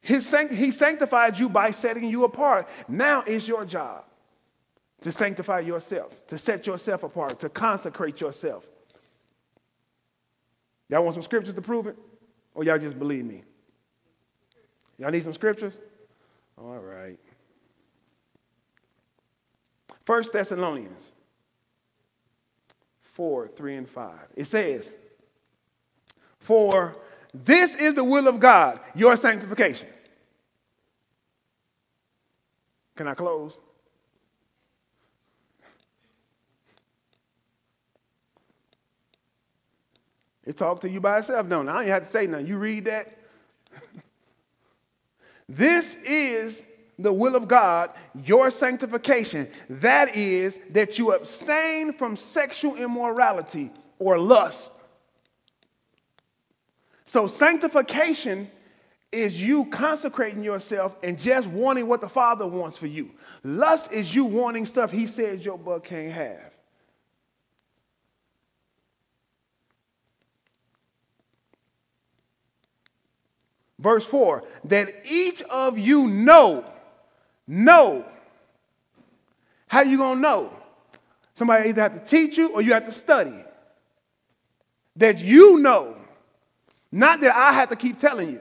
His, he sanctified you by setting you apart. Now it's your job to sanctify yourself, to set yourself apart, to consecrate yourself. Y'all want some scriptures to prove it? Or y'all just believe me? Y'all need some scriptures? All right. First Thessalonians 4, 3, and 5. It says, For this is the will of God, your sanctification. Can I close? It talked to you by itself, it? I don't have to say nothing. You read that. this is the will of God, your sanctification. That is, that you abstain from sexual immorality or lust. So, sanctification is you consecrating yourself and just wanting what the Father wants for you. Lust is you wanting stuff He says your butt can't have. Verse 4 that each of you know, know. How you going to know? Somebody either have to teach you or you have to study. That you know. Not that I have to keep telling you.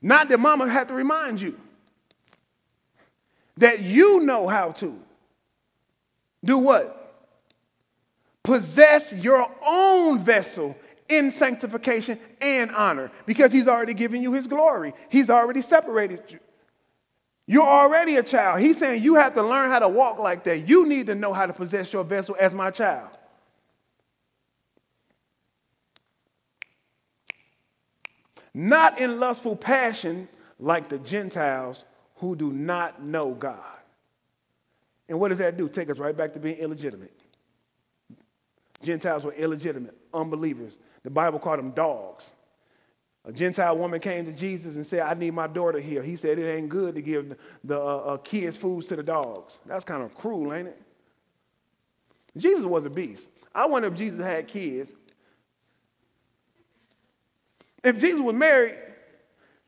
Not that mama had to remind you. That you know how to. Do what? Possess your own vessel in sanctification and honor because he's already given you his glory. He's already separated you. You're already a child. He's saying you have to learn how to walk like that. You need to know how to possess your vessel as my child. Not in lustful passion like the Gentiles who do not know God. And what does that do? Take us right back to being illegitimate. Gentiles were illegitimate, unbelievers. The Bible called them dogs. A Gentile woman came to Jesus and said, I need my daughter here. He said, It ain't good to give the, uh, uh, kids food to the dogs. That's kind of cruel, ain't it? Jesus was a beast. I wonder if Jesus had kids. If Jesus was married,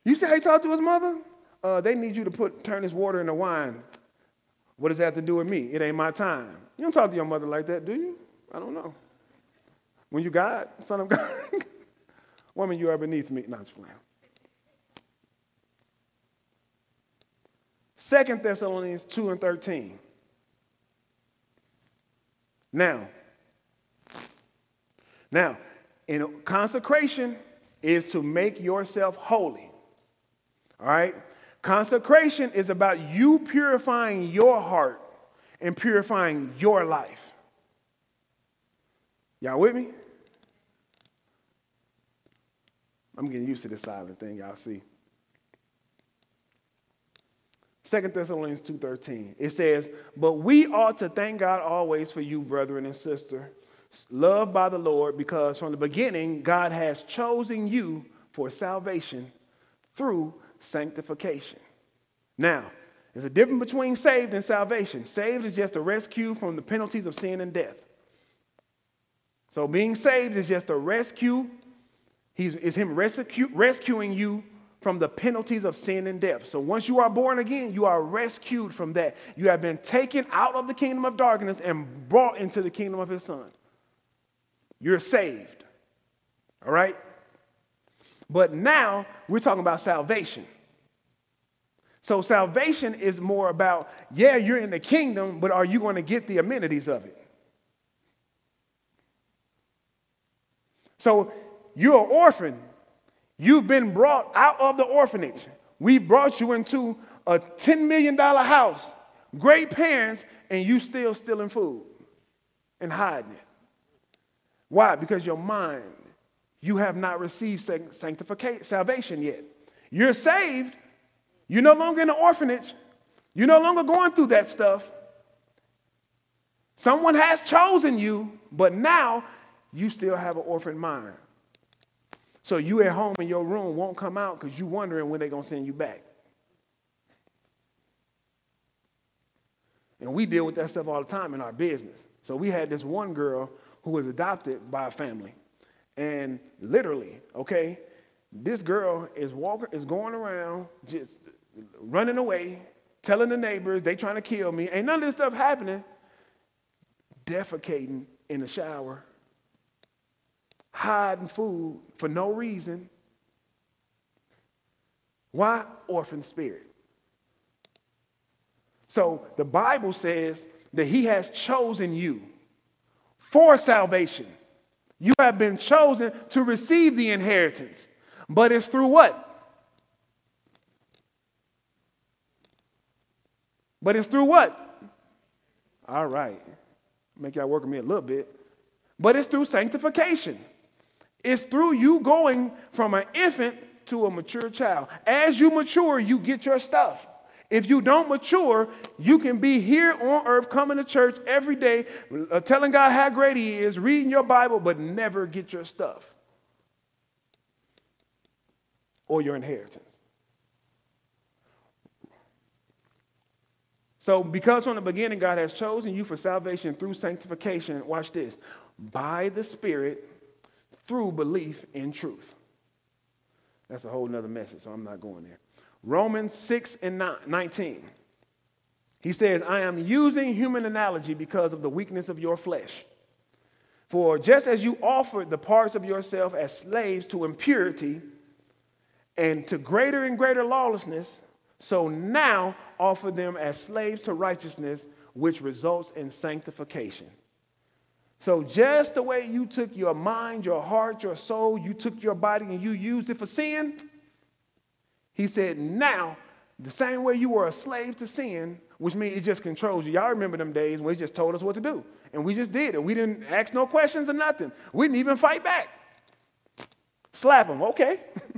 you see how he talked to his mother? Uh, they need you to put turn this water into wine. What does that have to do with me? It ain't my time. You don't talk to your mother like that, do you? I don't know. When you God, son of God, woman, you are beneath me. Not just playing. Second Thessalonians 2 and 13. Now, now, in consecration is to make yourself holy. All right? Consecration is about you purifying your heart and purifying your life. Y'all with me? I'm getting used to this silent thing, y'all see. Second Thessalonians 2:13. It says, "But we ought to thank God always for you, brethren and sister, loved by the Lord, because from the beginning God has chosen you for salvation through sanctification." Now, there's a difference between saved and salvation. Saved is just a rescue from the penalties of sin and death. So being saved is just a rescue He's, it's Him rescue, rescuing you from the penalties of sin and death. So once you are born again, you are rescued from that. You have been taken out of the kingdom of darkness and brought into the kingdom of His Son. You're saved. All right? But now we're talking about salvation. So salvation is more about, yeah, you're in the kingdom, but are you going to get the amenities of it? So you're an orphan. You've been brought out of the orphanage. We brought you into a $10 million house, great parents, and you still stealing food and hiding it. Why? Because your mind, you have not received sanctification, salvation yet. You're saved. You're no longer in the orphanage. You're no longer going through that stuff. Someone has chosen you, but now you still have an orphan mind. So you at home in your room won't come out because you're wondering when they're going to send you back. And we deal with that stuff all the time in our business. So we had this one girl who was adopted by a family. And literally, okay, this girl is walking, is going around just running away, telling the neighbors they trying to kill me. Ain't none of this stuff happening. Defecating in the shower hiding food for no reason. Why? Orphan spirit. So the Bible says that He has chosen you for salvation. You have been chosen to receive the inheritance. But it's through what? But it's through what? All right. Make y'all work with me a little bit. But it's through sanctification. It's through you going from an infant to a mature child. As you mature, you get your stuff. If you don't mature, you can be here on earth, coming to church every day, uh, telling God how great He is, reading your Bible, but never get your stuff or your inheritance. So, because from the beginning God has chosen you for salvation through sanctification, watch this, by the Spirit through belief in truth. That's a whole nother message, so I'm not going there. Romans 6 and 19. He says, I am using human analogy because of the weakness of your flesh. For just as you offered the parts of yourself as slaves to impurity and to greater and greater lawlessness, so now offer them as slaves to righteousness, which results in sanctification. So, just the way you took your mind, your heart, your soul, you took your body and you used it for sin, he said, now, the same way you were a slave to sin, which means it just controls you. Y'all remember them days when he just told us what to do. And we just did it. We didn't ask no questions or nothing. We didn't even fight back. Slap him, okay.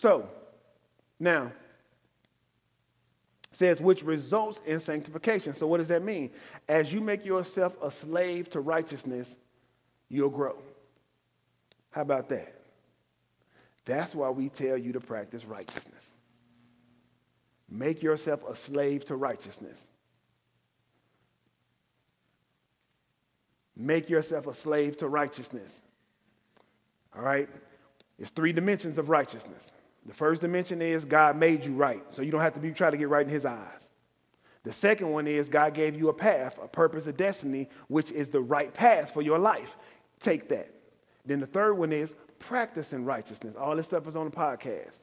so, now, says, which results in sanctification. So, what does that mean? As you make yourself a slave to righteousness, you'll grow. How about that? That's why we tell you to practice righteousness. Make yourself a slave to righteousness. Make yourself a slave to righteousness. All right? It's three dimensions of righteousness. The first dimension is God made you right, so you don't have to be trying to get right in His eyes. The second one is God gave you a path, a purpose, a destiny, which is the right path for your life. Take that. Then the third one is practicing righteousness. All this stuff is on the podcast.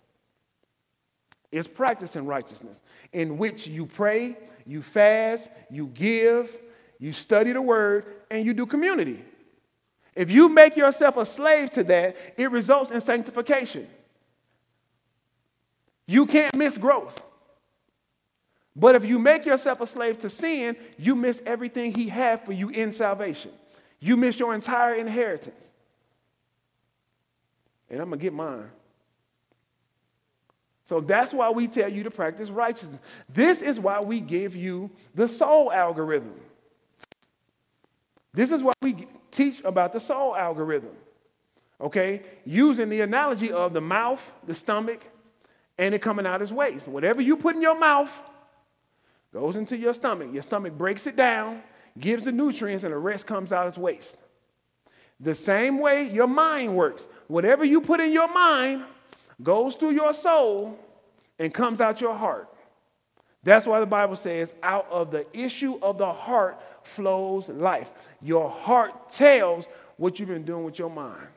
It's practicing righteousness, in which you pray, you fast, you give, you study the word, and you do community. If you make yourself a slave to that, it results in sanctification. You can't miss growth. But if you make yourself a slave to sin, you miss everything he had for you in salvation. You miss your entire inheritance. And I'm going to get mine. So that's why we tell you to practice righteousness. This is why we give you the soul algorithm. This is why we teach about the soul algorithm. Okay? Using the analogy of the mouth, the stomach, and it coming out as waste. Whatever you put in your mouth goes into your stomach. Your stomach breaks it down, gives the nutrients, and the rest comes out as waste. The same way your mind works. Whatever you put in your mind goes through your soul and comes out your heart. That's why the Bible says, out of the issue of the heart flows life. Your heart tells what you've been doing with your mind.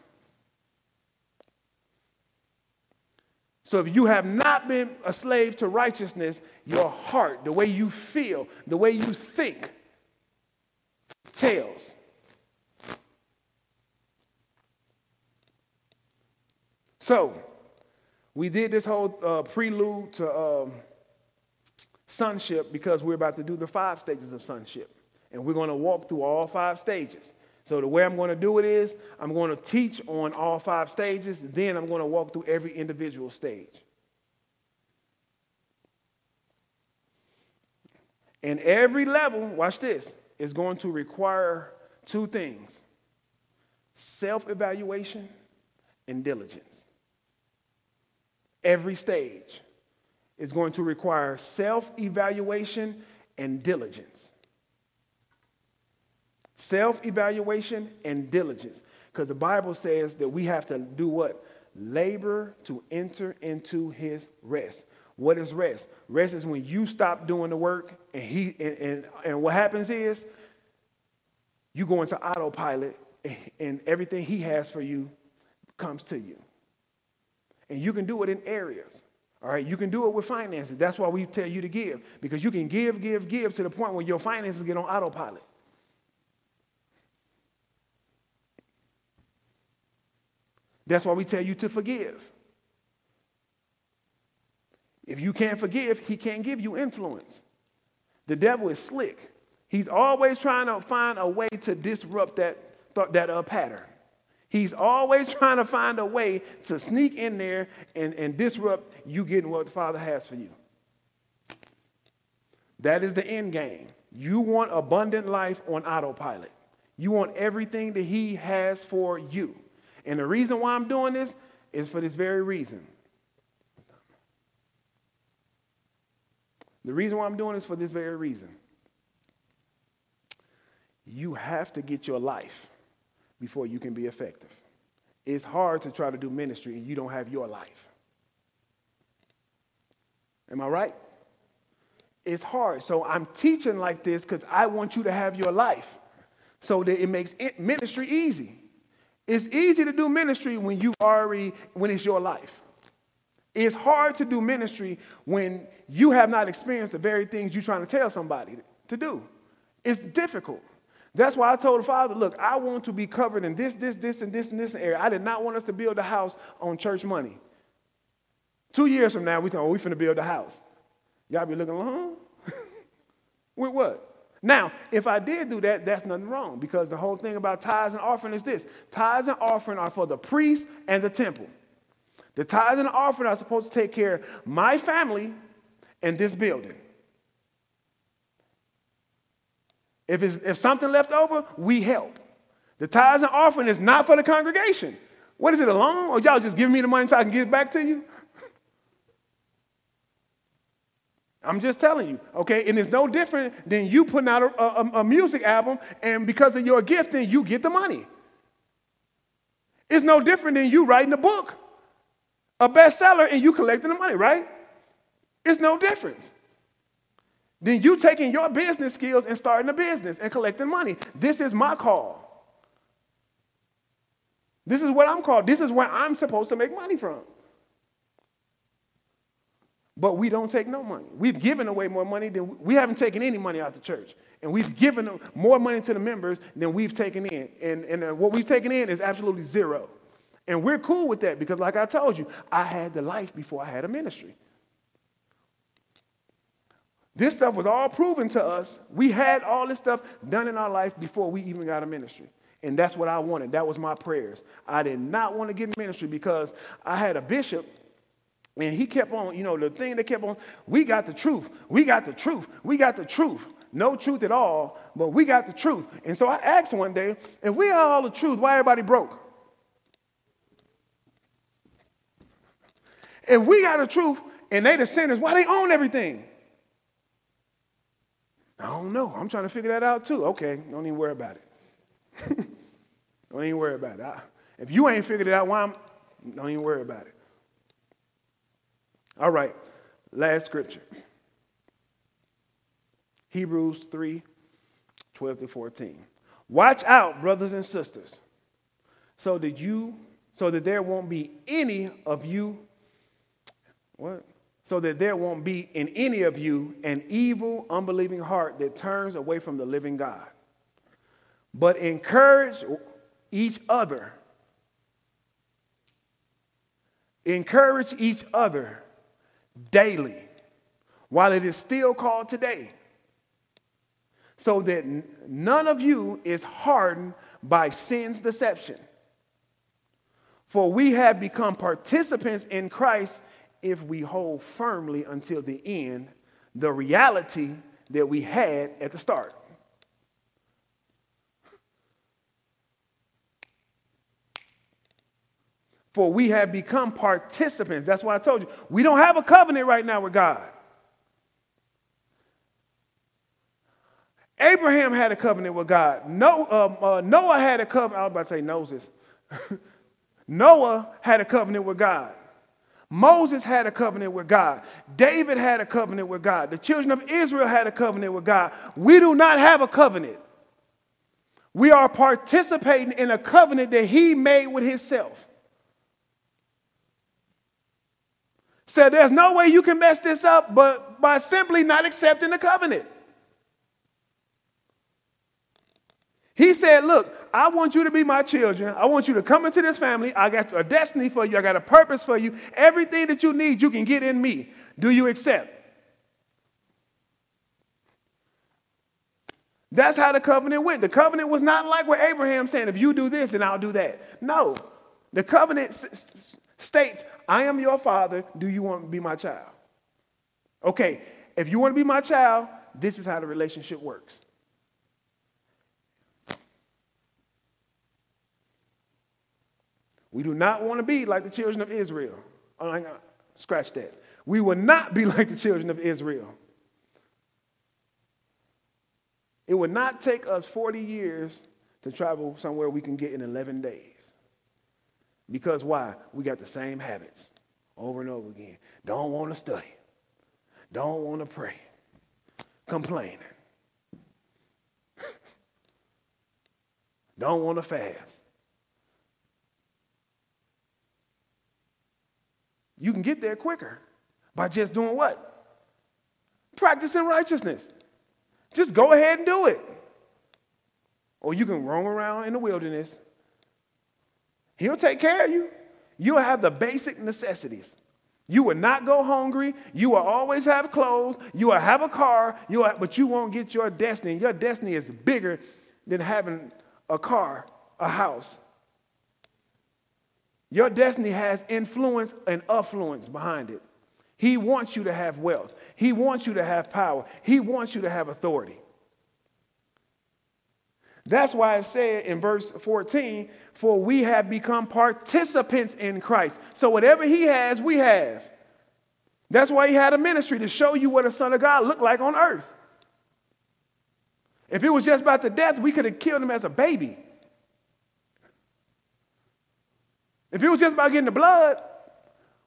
So if you have not been a slave to righteousness, your heart, the way you feel, the way you think, tells. So, we did this whole uh, prelude to um, sonship because we're about to do the five stages of sonship. And we're going to walk through all five stages. So the way I'm going to do it is I'm going to teach on all five stages, then I'm going to walk through every individual stage. And every level, watch this, is going to require two things self evaluation and diligence. Every stage is going to require self evaluation and diligence self evaluation and diligence. Because the Bible says that we have to do what? Labor to enter into his rest. What is rest? Rest is when you stop doing the work and he and, and, and what happens is you go into autopilot and everything he has for you comes to you. And you can do it in areas. All right, you can do it with finances. That's why we tell you to give because you can give, give, give to the point where your finances get on autopilot. That's why we tell you to forgive. If you can't forgive, he can't give you influence. The devil is slick. He's always trying to find a way to disrupt that, that uh, pattern. He's always trying to find a way to sneak in there and, and disrupt you getting what the Father has for you. That is the end game. You want abundant life on autopilot. You want everything that He has for you. And the reason why I'm doing this is for this very reason. The reason why I'm doing this for this very reason. You have to get your life before you can be effective. It's hard to try to do ministry and you don't have your life. Am I right? It's hard. So I'm teaching like this because I want you to have your life so that it makes ministry easy. It's easy to do ministry when you already, when it's your life. It's hard to do ministry when you have not experienced the very things you're trying to tell somebody to do. It's difficult. That's why I told the father, look, I want to be covered in this, this, this, and this, and this area. I did not want us to build a house on church money. Two years from now, we talk, oh, we finna build a house. Y'all be looking, huh? With what? Now, if I did do that, that's nothing wrong because the whole thing about tithes and offering is this tithes and offering are for the priest and the temple. The tithes and offering are supposed to take care of my family and this building. If, it's, if something left over, we help. The tithes and offering is not for the congregation. What is it, a loan? Or y'all just give me the money so I can give it back to you? I'm just telling you, okay? And it's no different than you putting out a, a, a, music album, and because of your gifting, you get the money. It's no different than you writing a book, a bestseller, and you collecting the money, right? It's no difference. Then you taking your business skills and starting a business and collecting money. This is my call. This is what I'm called. This is where I'm supposed to make money from. But we don't take no money. We've given away more money than we haven't taken any money out the church. And we've given more money to the members than we've taken in. And, and uh, what we've taken in is absolutely zero. And we're cool with that because, like I told you, I had the life before I had a ministry. This stuff was all proven to us. We had all this stuff done in our life before we even got a ministry. And that's what I wanted. That was my prayers. I did not want to get in ministry because I had a bishop and he kept on, you know, the thing that kept on, we got the truth. We got the truth. We got the truth. No truth at all, but we got the truth. And so I asked one day, if we had all the truth, why everybody broke? If we got the truth and they the sinners, why they own everything? I don't know. I'm trying to figure that out too. Okay, don't even worry about it. don't even worry about it. I, if you ain't figured it out, why I'm, don't even worry about it. All right, last scripture. Hebrews 3 12 to 14. Watch out, brothers and sisters, so that you, so that there won't be any of you, what? So that there won't be in any of you an evil, unbelieving heart that turns away from the living God. But encourage each other. Encourage each other daily while it is still called today, so that none of you is hardened by sin's deception. For we have become participants in Christ if we hold firmly until the end the reality that we had at the start. For we have become participants. That's why I told you, we don't have a covenant right now with God. Abraham had a covenant with God. No, uh, uh, Noah had a covenant. I was about to say Moses. Noah had a covenant with God. Moses had a covenant with God. David had a covenant with God. The children of Israel had a covenant with God. We do not have a covenant. We are participating in a covenant that he made with himself. Said there's no way you can mess this up but by simply not accepting the covenant. He said, Look, I want you to be my children. I want you to come into this family. I got a destiny for you. I got a purpose for you. Everything that you need, you can get in me. Do you accept? That's how the covenant went. The covenant was not like what Abraham saying, if you do this, then I'll do that. No. The covenant states, I am your father. Do you want to be my child? Okay, if you want to be my child, this is how the relationship works. We do not want to be like the children of Israel. Oh, scratch that. We will not be like the children of Israel. It would not take us 40 years to travel somewhere we can get in 11 days. Because why? We got the same habits over and over again. Don't want to study. Don't want to pray. Complaining. Don't want to fast. You can get there quicker by just doing what? Practicing righteousness. Just go ahead and do it. Or you can roam around in the wilderness. He'll take care of you. You'll have the basic necessities. You will not go hungry. You will always have clothes. You will have a car. You will, but you won't get your destiny. Your destiny is bigger than having a car, a house. Your destiny has influence and affluence behind it. He wants you to have wealth. He wants you to have power. He wants you to have authority. That's why it said in verse 14, for we have become participants in Christ. So whatever he has, we have. That's why he had a ministry to show you what a son of God looked like on earth. If it was just about the death, we could have killed him as a baby. If it was just about getting the blood,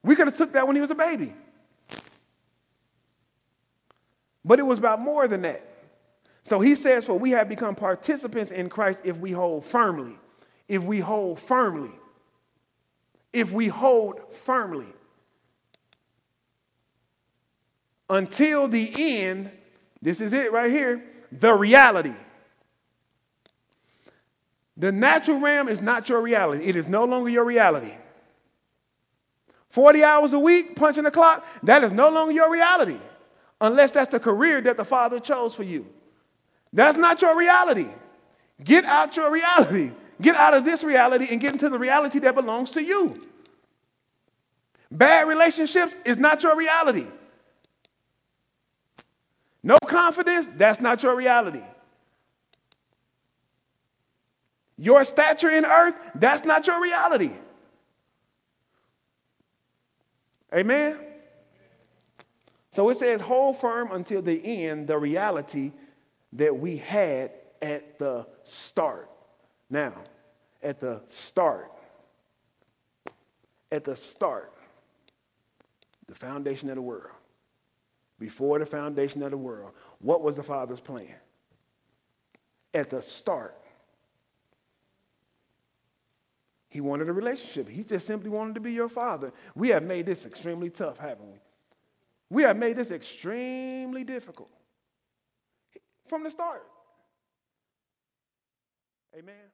we could have took that when he was a baby. But it was about more than that. So he says, For we have become participants in Christ if we hold firmly. If we hold firmly. If we hold firmly. Until the end, this is it right here the reality. The natural realm is not your reality, it is no longer your reality. 40 hours a week, punching the clock, that is no longer your reality unless that's the career that the Father chose for you. That's not your reality. Get out your reality. Get out of this reality and get into the reality that belongs to you. Bad relationships is not your reality. No confidence, that's not your reality. Your stature in earth, that's not your reality. Amen? So it says, hold firm until the end the reality that we had at the start. Now, at the start, at the start, the foundation of the world, before the foundation of the world, what was the Father's plan? At the start, he wanted a relationship. He just simply wanted to be your father. We have made this extremely tough, haven't we? We have made this extremely difficult from the start. Amen.